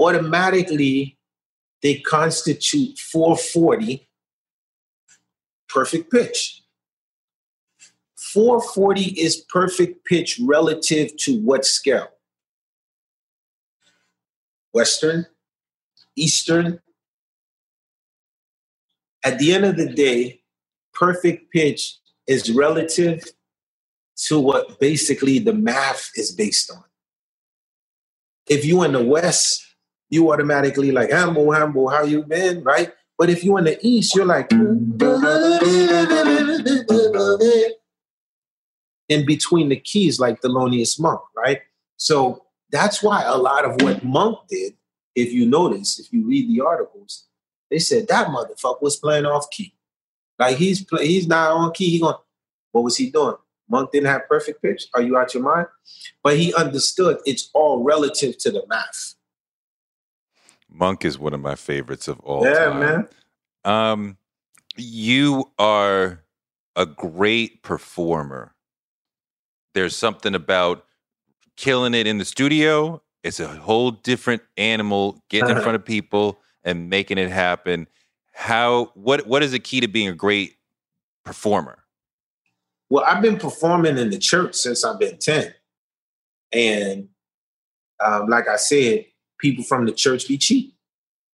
Automatically, they constitute 440 perfect pitch. 440 is perfect pitch relative to what scale? Western, Eastern. At the end of the day, perfect pitch is relative to what basically the math is based on. If you in the West, you automatically like, Hambo, Hambo, how you been, right? But if you in the East, you're like, in between the keys, like Thelonious Monk, right? So that's why a lot of what Monk did, if you notice, if you read the articles, they said that motherfucker was playing off key. Like he's play, he's not on key. He going, what was he doing? Monk didn't have perfect pitch. Are you out your mind? But he understood it's all relative to the math. Monk is one of my favorites of all yeah, time. man. Um, you are a great performer. There's something about killing it in the studio. It's a whole different animal getting in *laughs* front of people and making it happen. How what what is the key to being a great performer? Well, I've been performing in the church since I've been 10. And um, like I said, people from the church be cheap.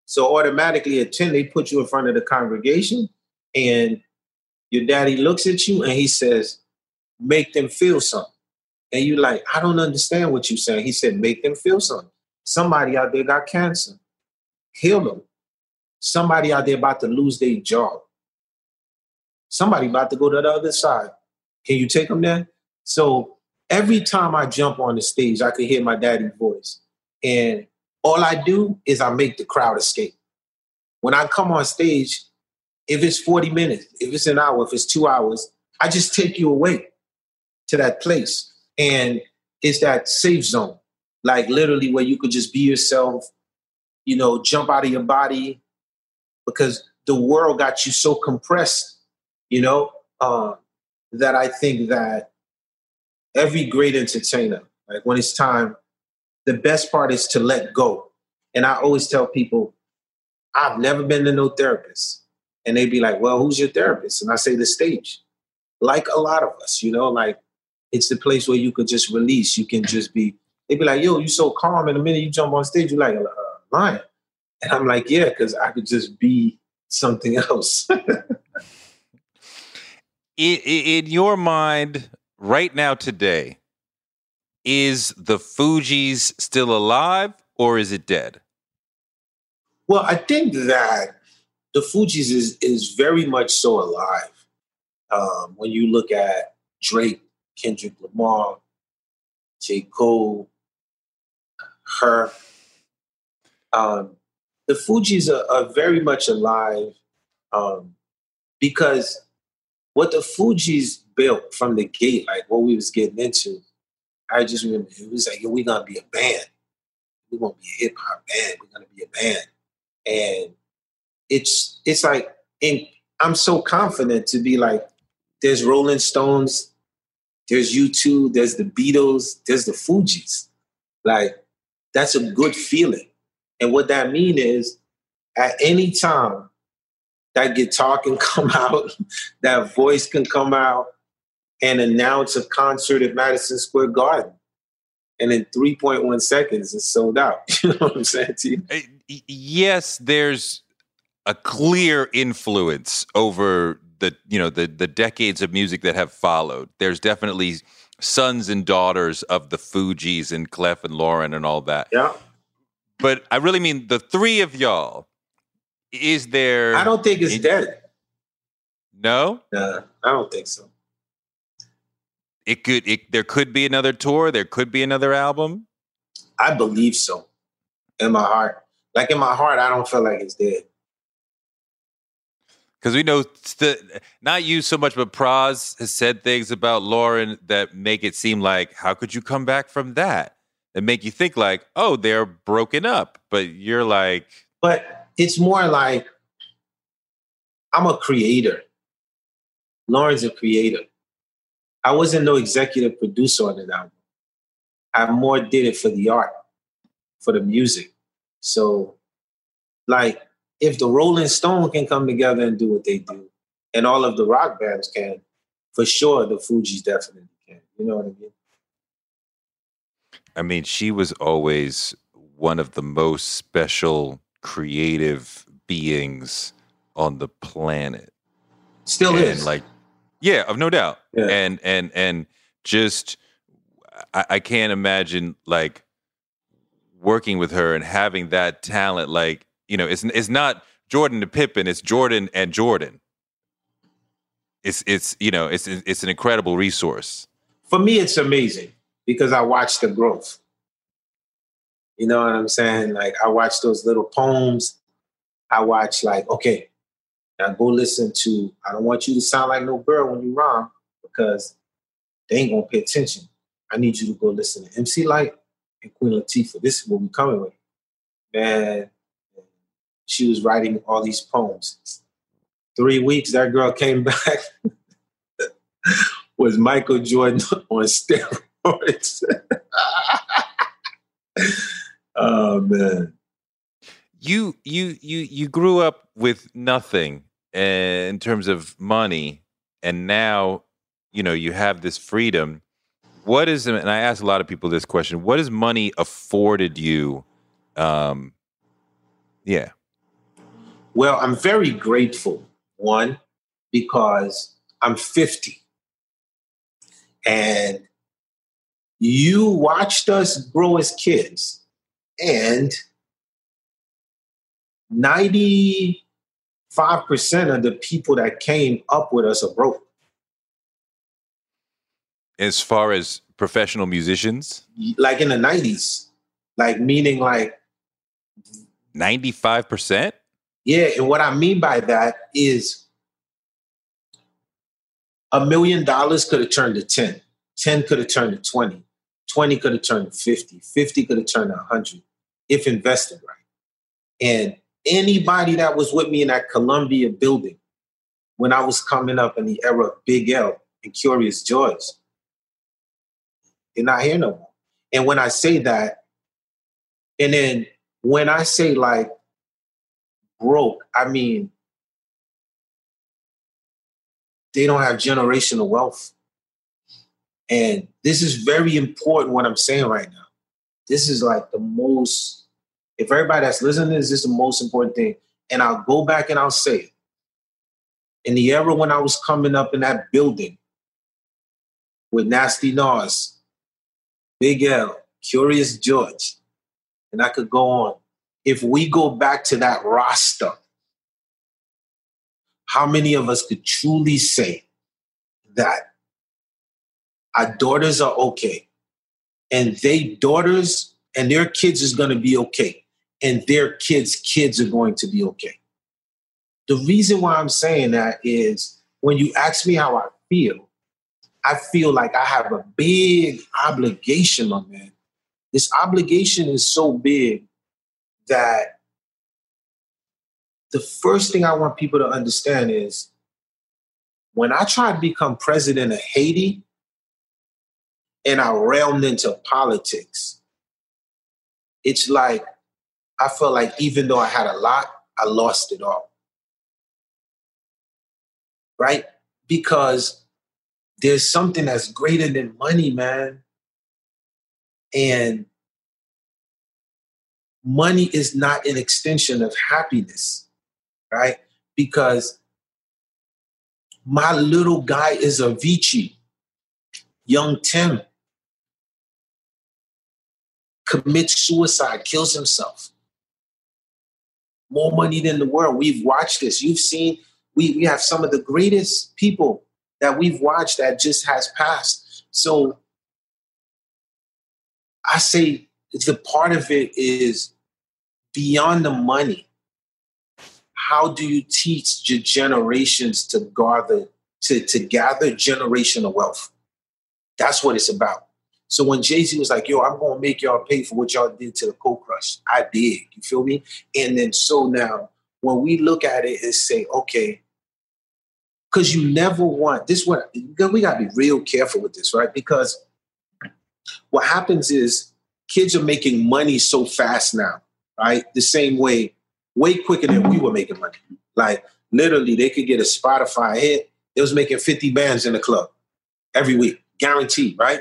So automatically at 10, they put you in front of the congregation and your daddy looks at you and he says, make them feel something. And you're like, I don't understand what you're saying. He said, make them feel something. Somebody out there got cancer. Heal them. Somebody out there about to lose their job. Somebody about to go to the other side. Can you take them there? So every time I jump on the stage, I can hear my daddy's voice. And all I do is I make the crowd escape. When I come on stage, if it's 40 minutes, if it's an hour, if it's two hours, I just take you away to that place. And it's that safe zone, like literally where you could just be yourself, you know, jump out of your body because the world got you so compressed, you know, uh, that I think that every great entertainer, like when it's time, the best part is to let go. And I always tell people, I've never been to no therapist. And they'd be like, well, who's your therapist? And I say, the stage. Like a lot of us, you know, like it's the place where you could just release. You can just be, they'd be like, yo, you so calm. And the minute you jump on stage, you're like a uh, lion. And I'm like, yeah, because I could just be something *laughs* else. in, in your mind, right now, today, is the Fugees still alive or is it dead? Well, I think that the Fugees is is very much so alive. Um, when you look at Drake, Kendrick Lamar, J. Cole, H.E.R., um, the Fugees are, are, very much alive um, because what the Fugees built from the gate, like what we was getting into, I just remember it was like, yo, we're gonna be a band. We're gonna be a hip hop band. We're gonna be a band. And it's it's like and I'm so confident to be like, there's Rolling Stones, there's U2, there's the Beatles, there's the Fugees. Like, that's a good feeling. And what that mean is at any time that guitar can *laughs* come out, that voice can come out and announce a concert at Madison Square Garden. And in 3.1 seconds, it's sold out. *laughs* you know what I'm saying to you? Eh, yes, there's a clear influence over the you know the the decades of music that have followed. There's definitely sons and daughters of the Fugees and Clef and Lauryn and all that. Yeah. But I really mean the three of y'all. Is there? I don't think it's dead. No. Nah, I don't think so. It could. It, there could be another tour. There could be another album. I believe so. In my heart, like in my heart, I don't feel like it's dead. Because we know, not you so much, but Pras has said things about Lauryn that make it seem like, how could you come back from that? And make you think like, oh, they're broken up. But you're like, but it's more like I'm a creator. Lauryn's a creator. I wasn't no executive producer on that album. I more did it for the art, for the music. So, like, if the Rolling Stone can come together and do what they do, and all of the rock bands can, for sure the Fugees definitely can. You know what I mean? I mean, she was always one of the most special creative beings on the planet. Still and is. like yeah, of no doubt. Yeah. And and and just I, I can't imagine like working with her and having that talent. Like you know, it's it's not Jordan to Pippen. It's Jordan and Jordan. It's it's you know it's it's an incredible resource. For me, it's amazing because I watch the growth. You know what I'm saying? Like I watch those little poems. I watch like, okay, now go listen to. I don't want you to sound like no girl when you rhyme because they ain't gonna pay attention. I need you to go listen to MC Lyte and Queen Latifah. This is what we coming with. Man, she was writing all these poems. Three weeks, that girl came *laughs* back. was Michael Jordan on steroids. *laughs* oh man. You you you you grew up with nothing uh, in terms of money, and now you know you have this freedom. What is and I ask a lot of people this question: What has money afforded you? Um, yeah. Well, I'm very grateful. One, because I'm 50. And you watched us grow as kids. And 95% of the people that came up with us are broke. As far as professional musicians, Like in the 90s. Like meaning like ninety-five percent. Yeah, and what I mean by that is a million dollars could have turned to 10. 10 could have turned to 20. 20 could have turned to 50. 50 could have turned to 100 if invested right. And anybody that was with me in that Columbia building when I was coming up in the era of Big L and Curious George, they're not here no more. And when I say that, and then when I say like broke, I mean they don't have generational wealth. And this is very important what I'm saying right now. This is like the most, if everybody that's listening this, this is the most important thing. And I'll go back and I'll say it. In the era when I was coming up in that building with Nasty Nas, Big L, Curious George, and I could go on. If we go back to that roster, how many of us could truly say that our daughters are okay and they daughters and their kids is going to be okay and their kids kids are going to be okay? The reason why i'm saying that is when you ask me how i feel i feel like i have a big obligation my man. This obligation is so big that the first thing I want people to understand is when I tried to become president of Haiti and I realmed into politics, it's like I felt like even though I had a lot, I lost it all. Right? Because there's something that's greater than money, man. And money is not an extension of happiness right? Because my little guy is a Avicii, young Tim, commits suicide, kills himself. More money than the world. We've watched this. You've seen, we, we have some of the greatest people that we've watched that just has passed. So I say the part of it is beyond the money how do you teach your generations to gather to, to gather generational wealth? That's what it's about. So when Jay-Z was like, yo, I'm gonna make y'all pay for what y'all did to the Cold Crush, I did. You feel me? And then so now when we look at it and say, okay, because you never want this one, we gotta be real careful with this, right? Because what happens is kids are making money so fast now, right? The same way way quicker than we were making money. Like literally, they could get a Spotify hit It was making 50 bands in the club every week, guaranteed, right?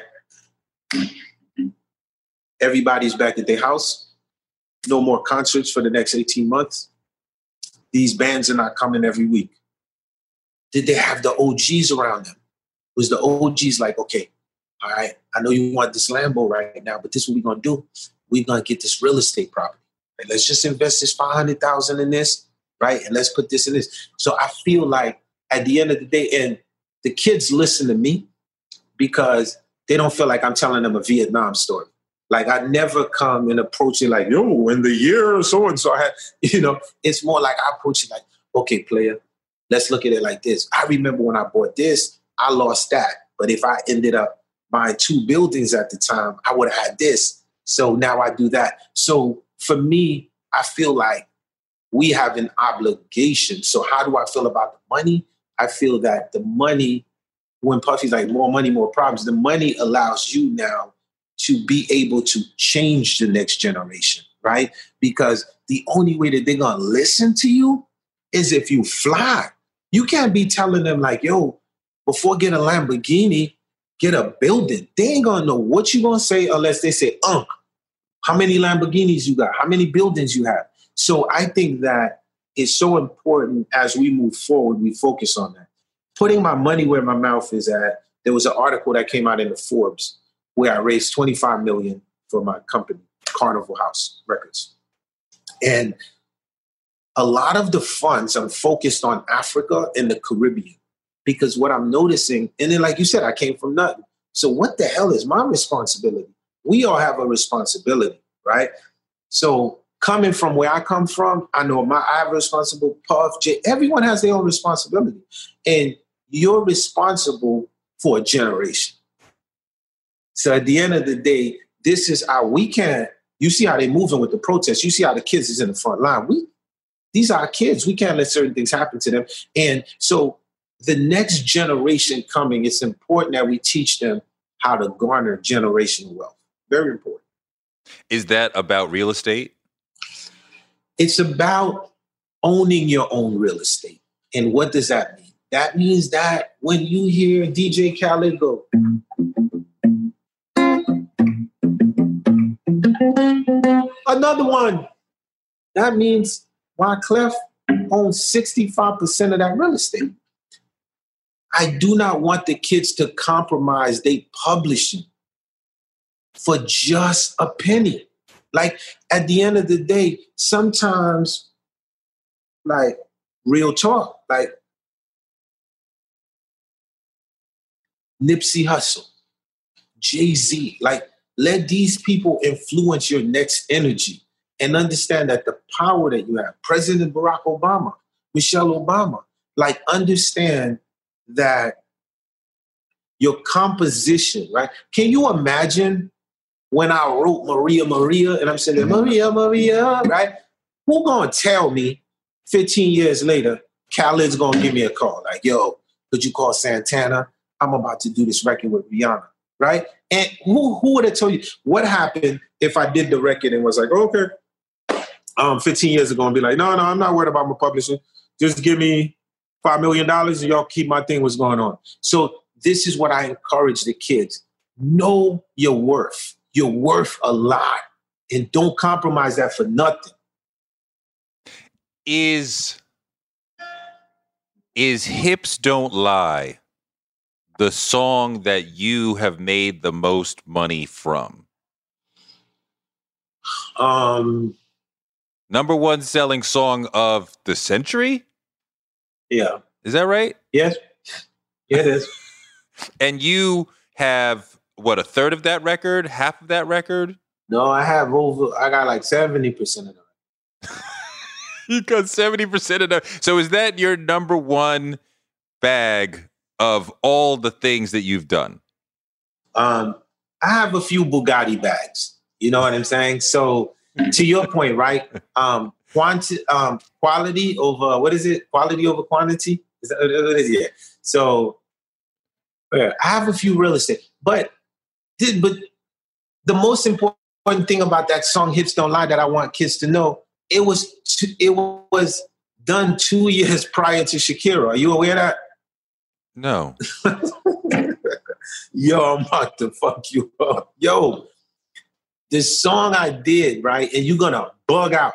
Everybody's back at their house. No more concerts for the next 18 months. These bands are not coming every week. Did they have the OGs around them? Was the OGs like, okay, all right, I know you want this Lambo right now, but this is what we're gonna do. We're gonna get this real estate property. And let's just invest this 500,000 in this, right? And let's put this in this. So I feel like at the end of the day, and the kids listen to me because they don't feel like I'm telling them a Vietnam story. Like I never come and approach it like, yo, in the year or so and so I had, *laughs* you know, it's more like I approach it like, okay, player, let's look at it like this. I remember when I bought this, I lost that. But if I ended up buying two buildings at the time, I would have had this. So now I do that. So for me, I feel like we have an obligation. So how do I feel about the money? I feel that the money, when Puffy's like more money, more problems, the money allows you now to be able to change the next generation, right? Because the only way that they're gonna listen to you is if you fly. You can't be telling them like, yo, before get a Lamborghini, get a building. They ain't gonna know what you gonna say unless they say, Unc, how many Lamborghinis you got? How many buildings you have? So I think that it's so important as we move forward, we focus on that. Putting my money where my mouth is at. There was an article that came out in the Forbes where I raised 25 million for my company, Carnival House Records. And a lot of the funds I'm focused on Africa and the Caribbean because what I'm noticing, and then like you said, I came from nothing. So what the hell is my responsibility? We all have a responsibility, right? So coming from where I come from, I know my I have a responsible Puff, J, everyone has their own responsibility. And you're responsible for a generation. So at the end of the day, this is how we can. You see how they're moving with the protests. You see how the kids is in the front line. We, these are our kids. We can't let certain things happen to them. And so, the next generation coming, it's important that we teach them how to garner generational wealth. Very important. Is that about real estate? It's about owning your own real estate. And what does that mean? That means that when you hear DJ Khaled go, Another one. That means Wyclef owns 65% of that real estate. I do not want the kids to compromise their publishing for just a penny. Like at the end of the day, sometimes, like real talk, like Nipsey Hussle, Jay Z, like let these people influence your next energy and understand that the power that you have. President Barack Obama, Michelle Obama, like understand that your composition, right? Can you imagine when I wrote Maria Maria and I'm saying mm-hmm. Maria Maria, right? Who gonna tell me 15 years later, Khaled's gonna give me a call like, yo, could you call Santana? I'm about to do this record with Rihanna right? And who who would have told you what happened if I did the record and was like, okay, um, 15 years ago and be like, no, no, I'm not worried about my publishing. Just give me five million dollars and y'all keep my thing. What's going on? So this is what I encourage the kids: know your worth. You're worth a lot, and don't compromise that for nothing. Is is hips don't lie the song that you have made the most money from? Um, number one selling song of the century. Yeah, is that right? Yes, yeah, it is. *laughs* and you have what a third of that record, half of that record? No, I have over. I got like seventy percent of that. *laughs* you got seventy percent of that. So is that your number one bag of all the things that you've done? Um, I have a few Bugatti bags. You know what I'm saying? So to your point, right? *laughs* Um, quanti- um, quality over what is it? Quality over quantity? Is that what it is? Yeah. So yeah, I have a few real estate, but but the most important thing about that song "Hips Don't Lie" that I want kids to know it was it was done two *laughs* years prior to Shakira. Are you aware of that? No. *laughs* Yo, I'm about to fuck you up. Yo, this song I did, right? And you're gonna bug out.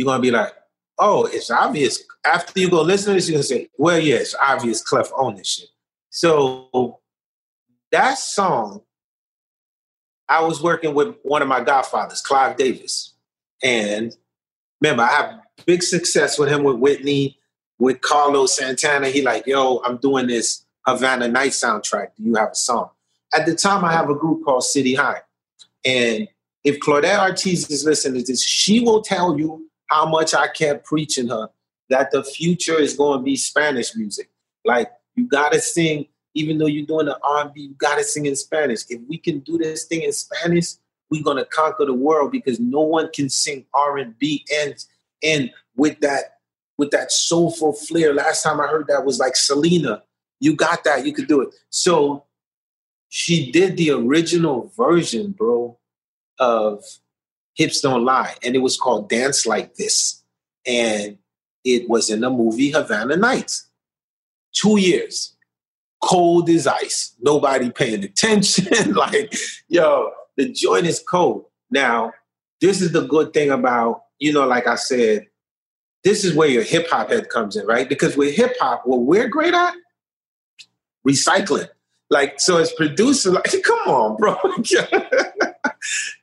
You're gonna be like, oh, it's obvious. After you go listen to this, you're gonna say, well, yeah, it's obvious Clef own this shit. So that song, I was working with one of my godfathers, Clive Davis. And remember, I have big success with him with Whitney, with Carlos Santana. He like, yo, I'm doing this Havana Night soundtrack. Do you have a song? At the time, I have a group called City High. And if Claudette Ortiz is listening to this, she will tell you how much I kept preaching her that the future is going to be Spanish music. Like you got to sing, even though you're doing the R&B, you got to sing in Spanish. If we can do this thing in Spanish, we're going to conquer the world because no one can sing R&B and and with that with that soulful flair. Last time I heard that was like Selena. You got that, you could do it. So she did the original version, bro, of Hips Don't Lie, and it was called Dance Like This. And it was in the movie Havana Nights. Two years, cold as ice, nobody paying attention. *laughs* like, yo, the joint is cold. Now, this is the good thing about, you know, like I said, this is where your hip hop head comes in, right? Because with hip hop, what we're great at, recycling. Like, so as producer, like, *laughs* come on, bro. *laughs*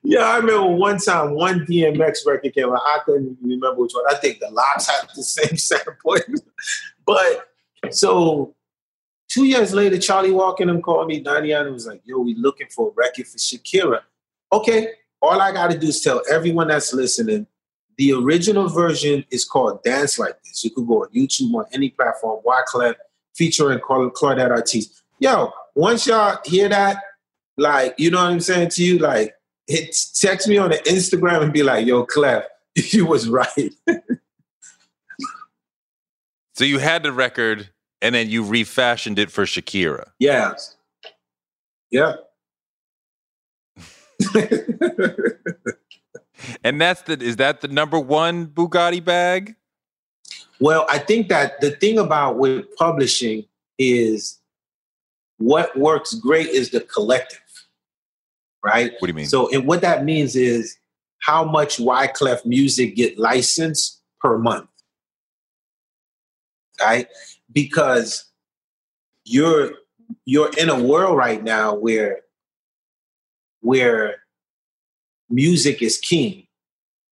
yeah, I remember one time one DMX record came out. I couldn't remember which one. I think the LOX had the same *laughs* sample. but so two years later, Charlie Walker and him called me, Diana, and was like, yo, we looking for a record for Shakira. Okay, all I gotta do is tell everyone that's listening, the original version is called Dance Like This. You could go on YouTube on any platform, Wyclef, featuring Claudette Ortiz. Yo, once y'all hear that, like, you know what I'm saying to you? Like, hit text me on the Instagram and be like, yo, Clef, *laughs* you was right. so you had the record and then you refashioned it for Shakira. Yeah. Yeah. *laughs* and that's the is that the number one Bugatti bag? Well, I think that the thing about with publishing is what works great is the collective right? What do you mean? So, and what that means is how much Wyclef music get licensed per month, right? Because you're you're in a world right now where where music is king.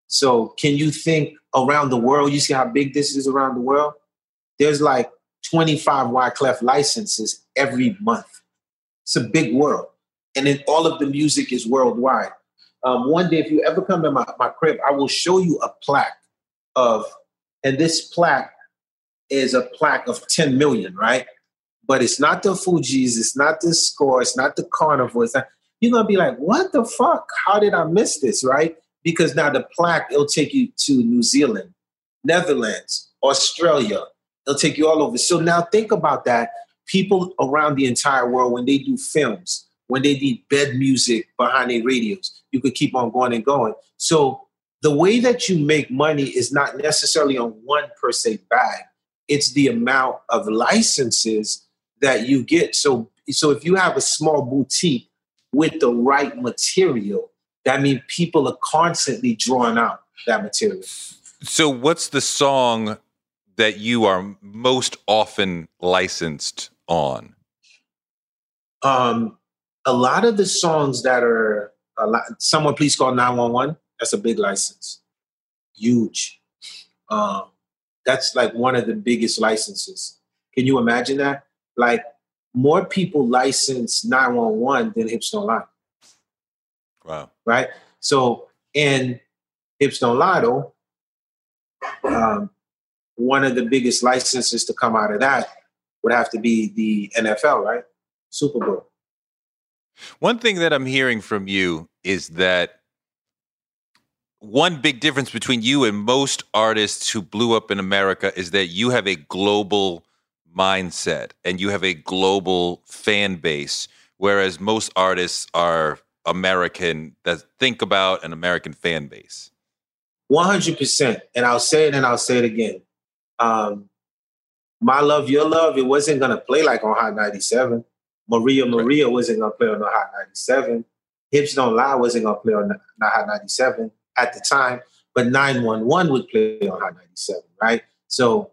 So, can you think around the world? You see how big this is around the world? There's like 25 Wyclef licenses every month. It's a big world and then all of the music is worldwide. Um, one day, if you ever come to my, my crib, I will show you a plaque of, and this plaque is a plaque of 10 million, right? But it's not the Fugees, it's not the score, it's not the carnival. You're gonna be like, what the fuck? How did I miss this, right? Because now the plaque, it'll take you to New Zealand, Netherlands, Australia. It'll take you all over. So now think about that. People around the entire world, when they do films, when they need bed music behind their radios. You could keep on going and going. So the way that you make money is not necessarily on one per se bag. It's the amount of licenses that you get. So so if you have a small boutique with the right material, that means people are constantly drawing out that material. So what's the song that you are most often licensed on? Um, a lot of the songs that are a lot, someone please call 911 that's a big license. Huge. Um, that's like one of the biggest licenses. Can you imagine that? Like more people license 911 than hips don't lie. Wow. Right? So in hips don't lie though um, one of the biggest licenses to come out of that would have to be the nfl right? Super bowl one thing that I'm hearing from you is that one big difference between you and most artists who blew up in America is that you have a global mindset and you have a global fan base, whereas most artists are American that think about an American fan base. 100%. And I'll say it and I'll say it again. Um, My Love, Your Love, it wasn't gonna play like on Hot 97. Maria Maria wasn't gonna play on the Hot 97. Hips Don't Lie wasn't gonna play on the, the Hot 97 at the time, but 911 would play on Hot 97, right? So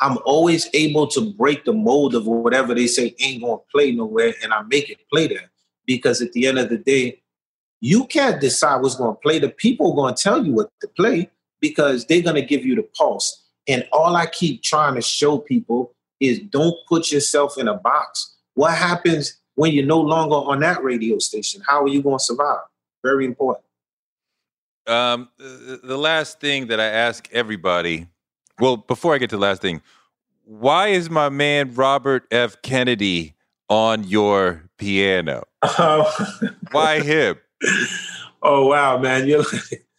I'm always able to break the mold of whatever they say ain't gonna play nowhere, and I make it play there. Because at the end of the day, you can't decide what's gonna play. The people are gonna tell you what to play because they're gonna give you the pulse. And all I keep trying to show people is don't put yourself in a box. What happens when you're no longer on that radio station? How are you going to survive? Very important. Um, the last thing that I ask everybody, well, before I get to the last thing, why is my man Robert F. Kennedy on your piano? *laughs* why him? Oh wow, man! You're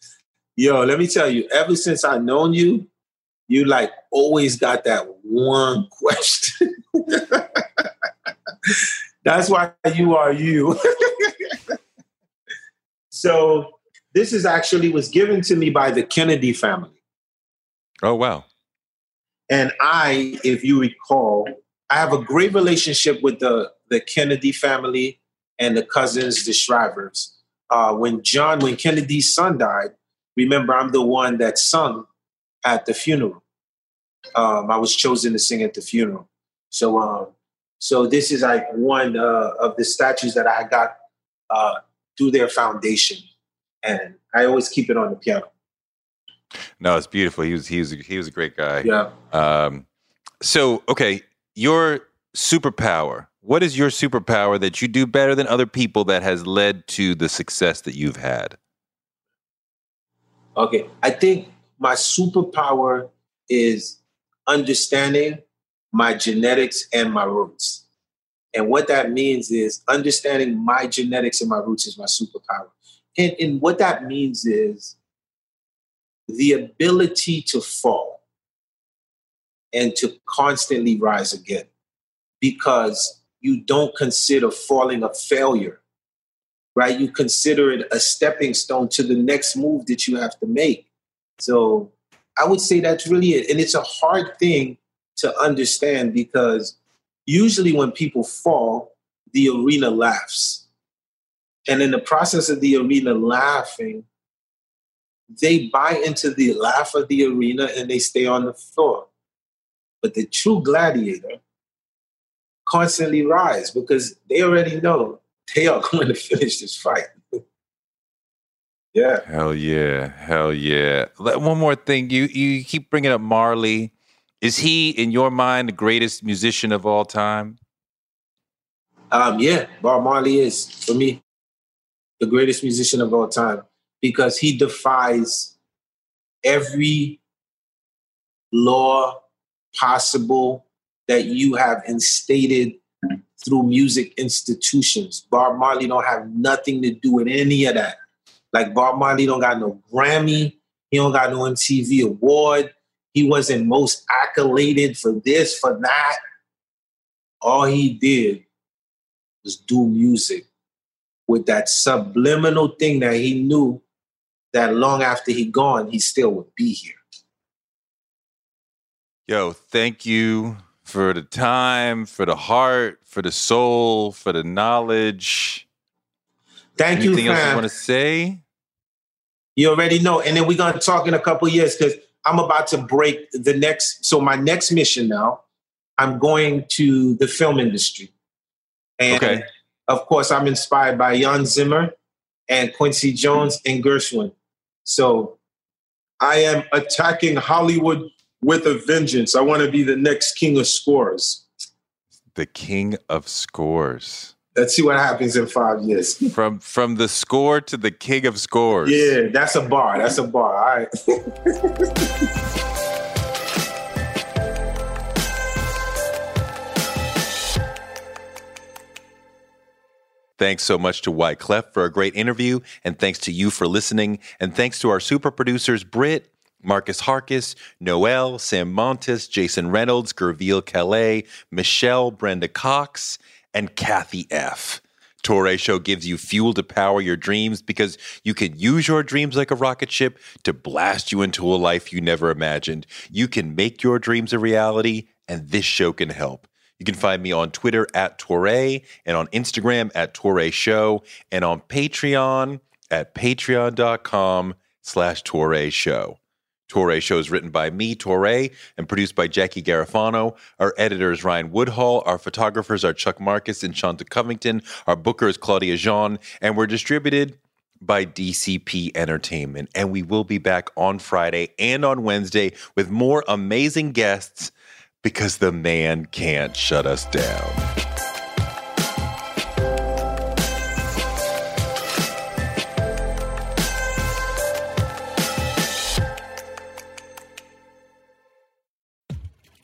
*laughs* yo. Let me tell you. Ever since I've known you, you like always got that one *laughs* question. That's why you are you. *laughs* so this is actually was given to me by the Kennedy family. Oh wow. And I, if you recall, I have a great relationship with the the Kennedy family and the cousins, the Shrivers. Uh, when John, when Kennedy's son died, remember I'm the one that sung at the funeral. Um, I was chosen to sing at the funeral. So, um, so this is like one uh, of the statues that I got uh, through their foundation, and I always keep it on the piano. No, it's beautiful. He was he was he was a great guy. Yeah. Um, so okay, your superpower. What is your superpower that you do better than other people that has led to the success that you've had? Okay, I think my superpower is understanding my genetics and my roots. And what that means is understanding my genetics and my roots is my superpower. And, and what that means is the ability to fall and to constantly rise again because you don't consider falling a failure, right? You consider it a stepping stone to the next move that you have to make. So I would say that's really it. And it's a hard thing to understand because usually when people fall, the arena laughs. And in the process of the arena laughing, they buy into the laugh of the arena and they stay on the floor. But the true gladiator constantly rise because they already know they are *laughs* going to finish this fight. *laughs* yeah. Hell yeah. Hell yeah. One more thing. You you keep bringing up Marley. Is he, in your mind, the greatest musician of all time? Um, yeah, Bob Marley is for me the greatest musician of all time because he defies every law possible that you have instated through music institutions. Bob Marley don't have nothing to do with any of that. Like Bob Marley don't got no Grammy, he don't got no MTV award, he wasn't most accoladed for this, for that. All he did was do music with that subliminal thing that he knew that long after he gone, he still would be here. Yo, thank you for the time, for the heart, for the soul, for the knowledge. Thank Anything you, Anything else you want to say? You already know. And then we're gonna talk in a couple years because I'm about to break the next. So my next mission now, I'm going to the film industry, and Okay. of course, I'm inspired by Hans Zimmer and Quincy Jones and Gershwin. So I am attacking Hollywood with a vengeance. I want to be the next king of scores. The king of scores. Let's see what happens in five years. *laughs* From from the score to the king of scores. Yeah, that's a bar. That's a bar. All right. *laughs* Thanks so much to Wyclef for a great interview, and thanks to you for listening, and thanks to our super producers Britt, Marcus Harkis, Noel, Sam Montes, Jason Reynolds, Gerville Calais, Michelle, Brenda Cox, and Kathy F. Toure Show gives you fuel to power your dreams because you can use your dreams like a rocket ship to blast you into a life you never imagined. You can make your dreams a reality and this show can help. You can find me on Twitter at Toure and on Instagram at Toure Show and on Patreon at patreon.com slash Toure Show. Toure Show is written by me, Toure, and produced by Jackie Garofano. Our editor is Ryan Woodhall. Our photographers are Chuck Marcus and Shanta Covington. Our booker is Claudia Jean. And we're distributed by DCP Entertainment. And we will be back on Friday and on Wednesday with more amazing guests because the man can't shut us down.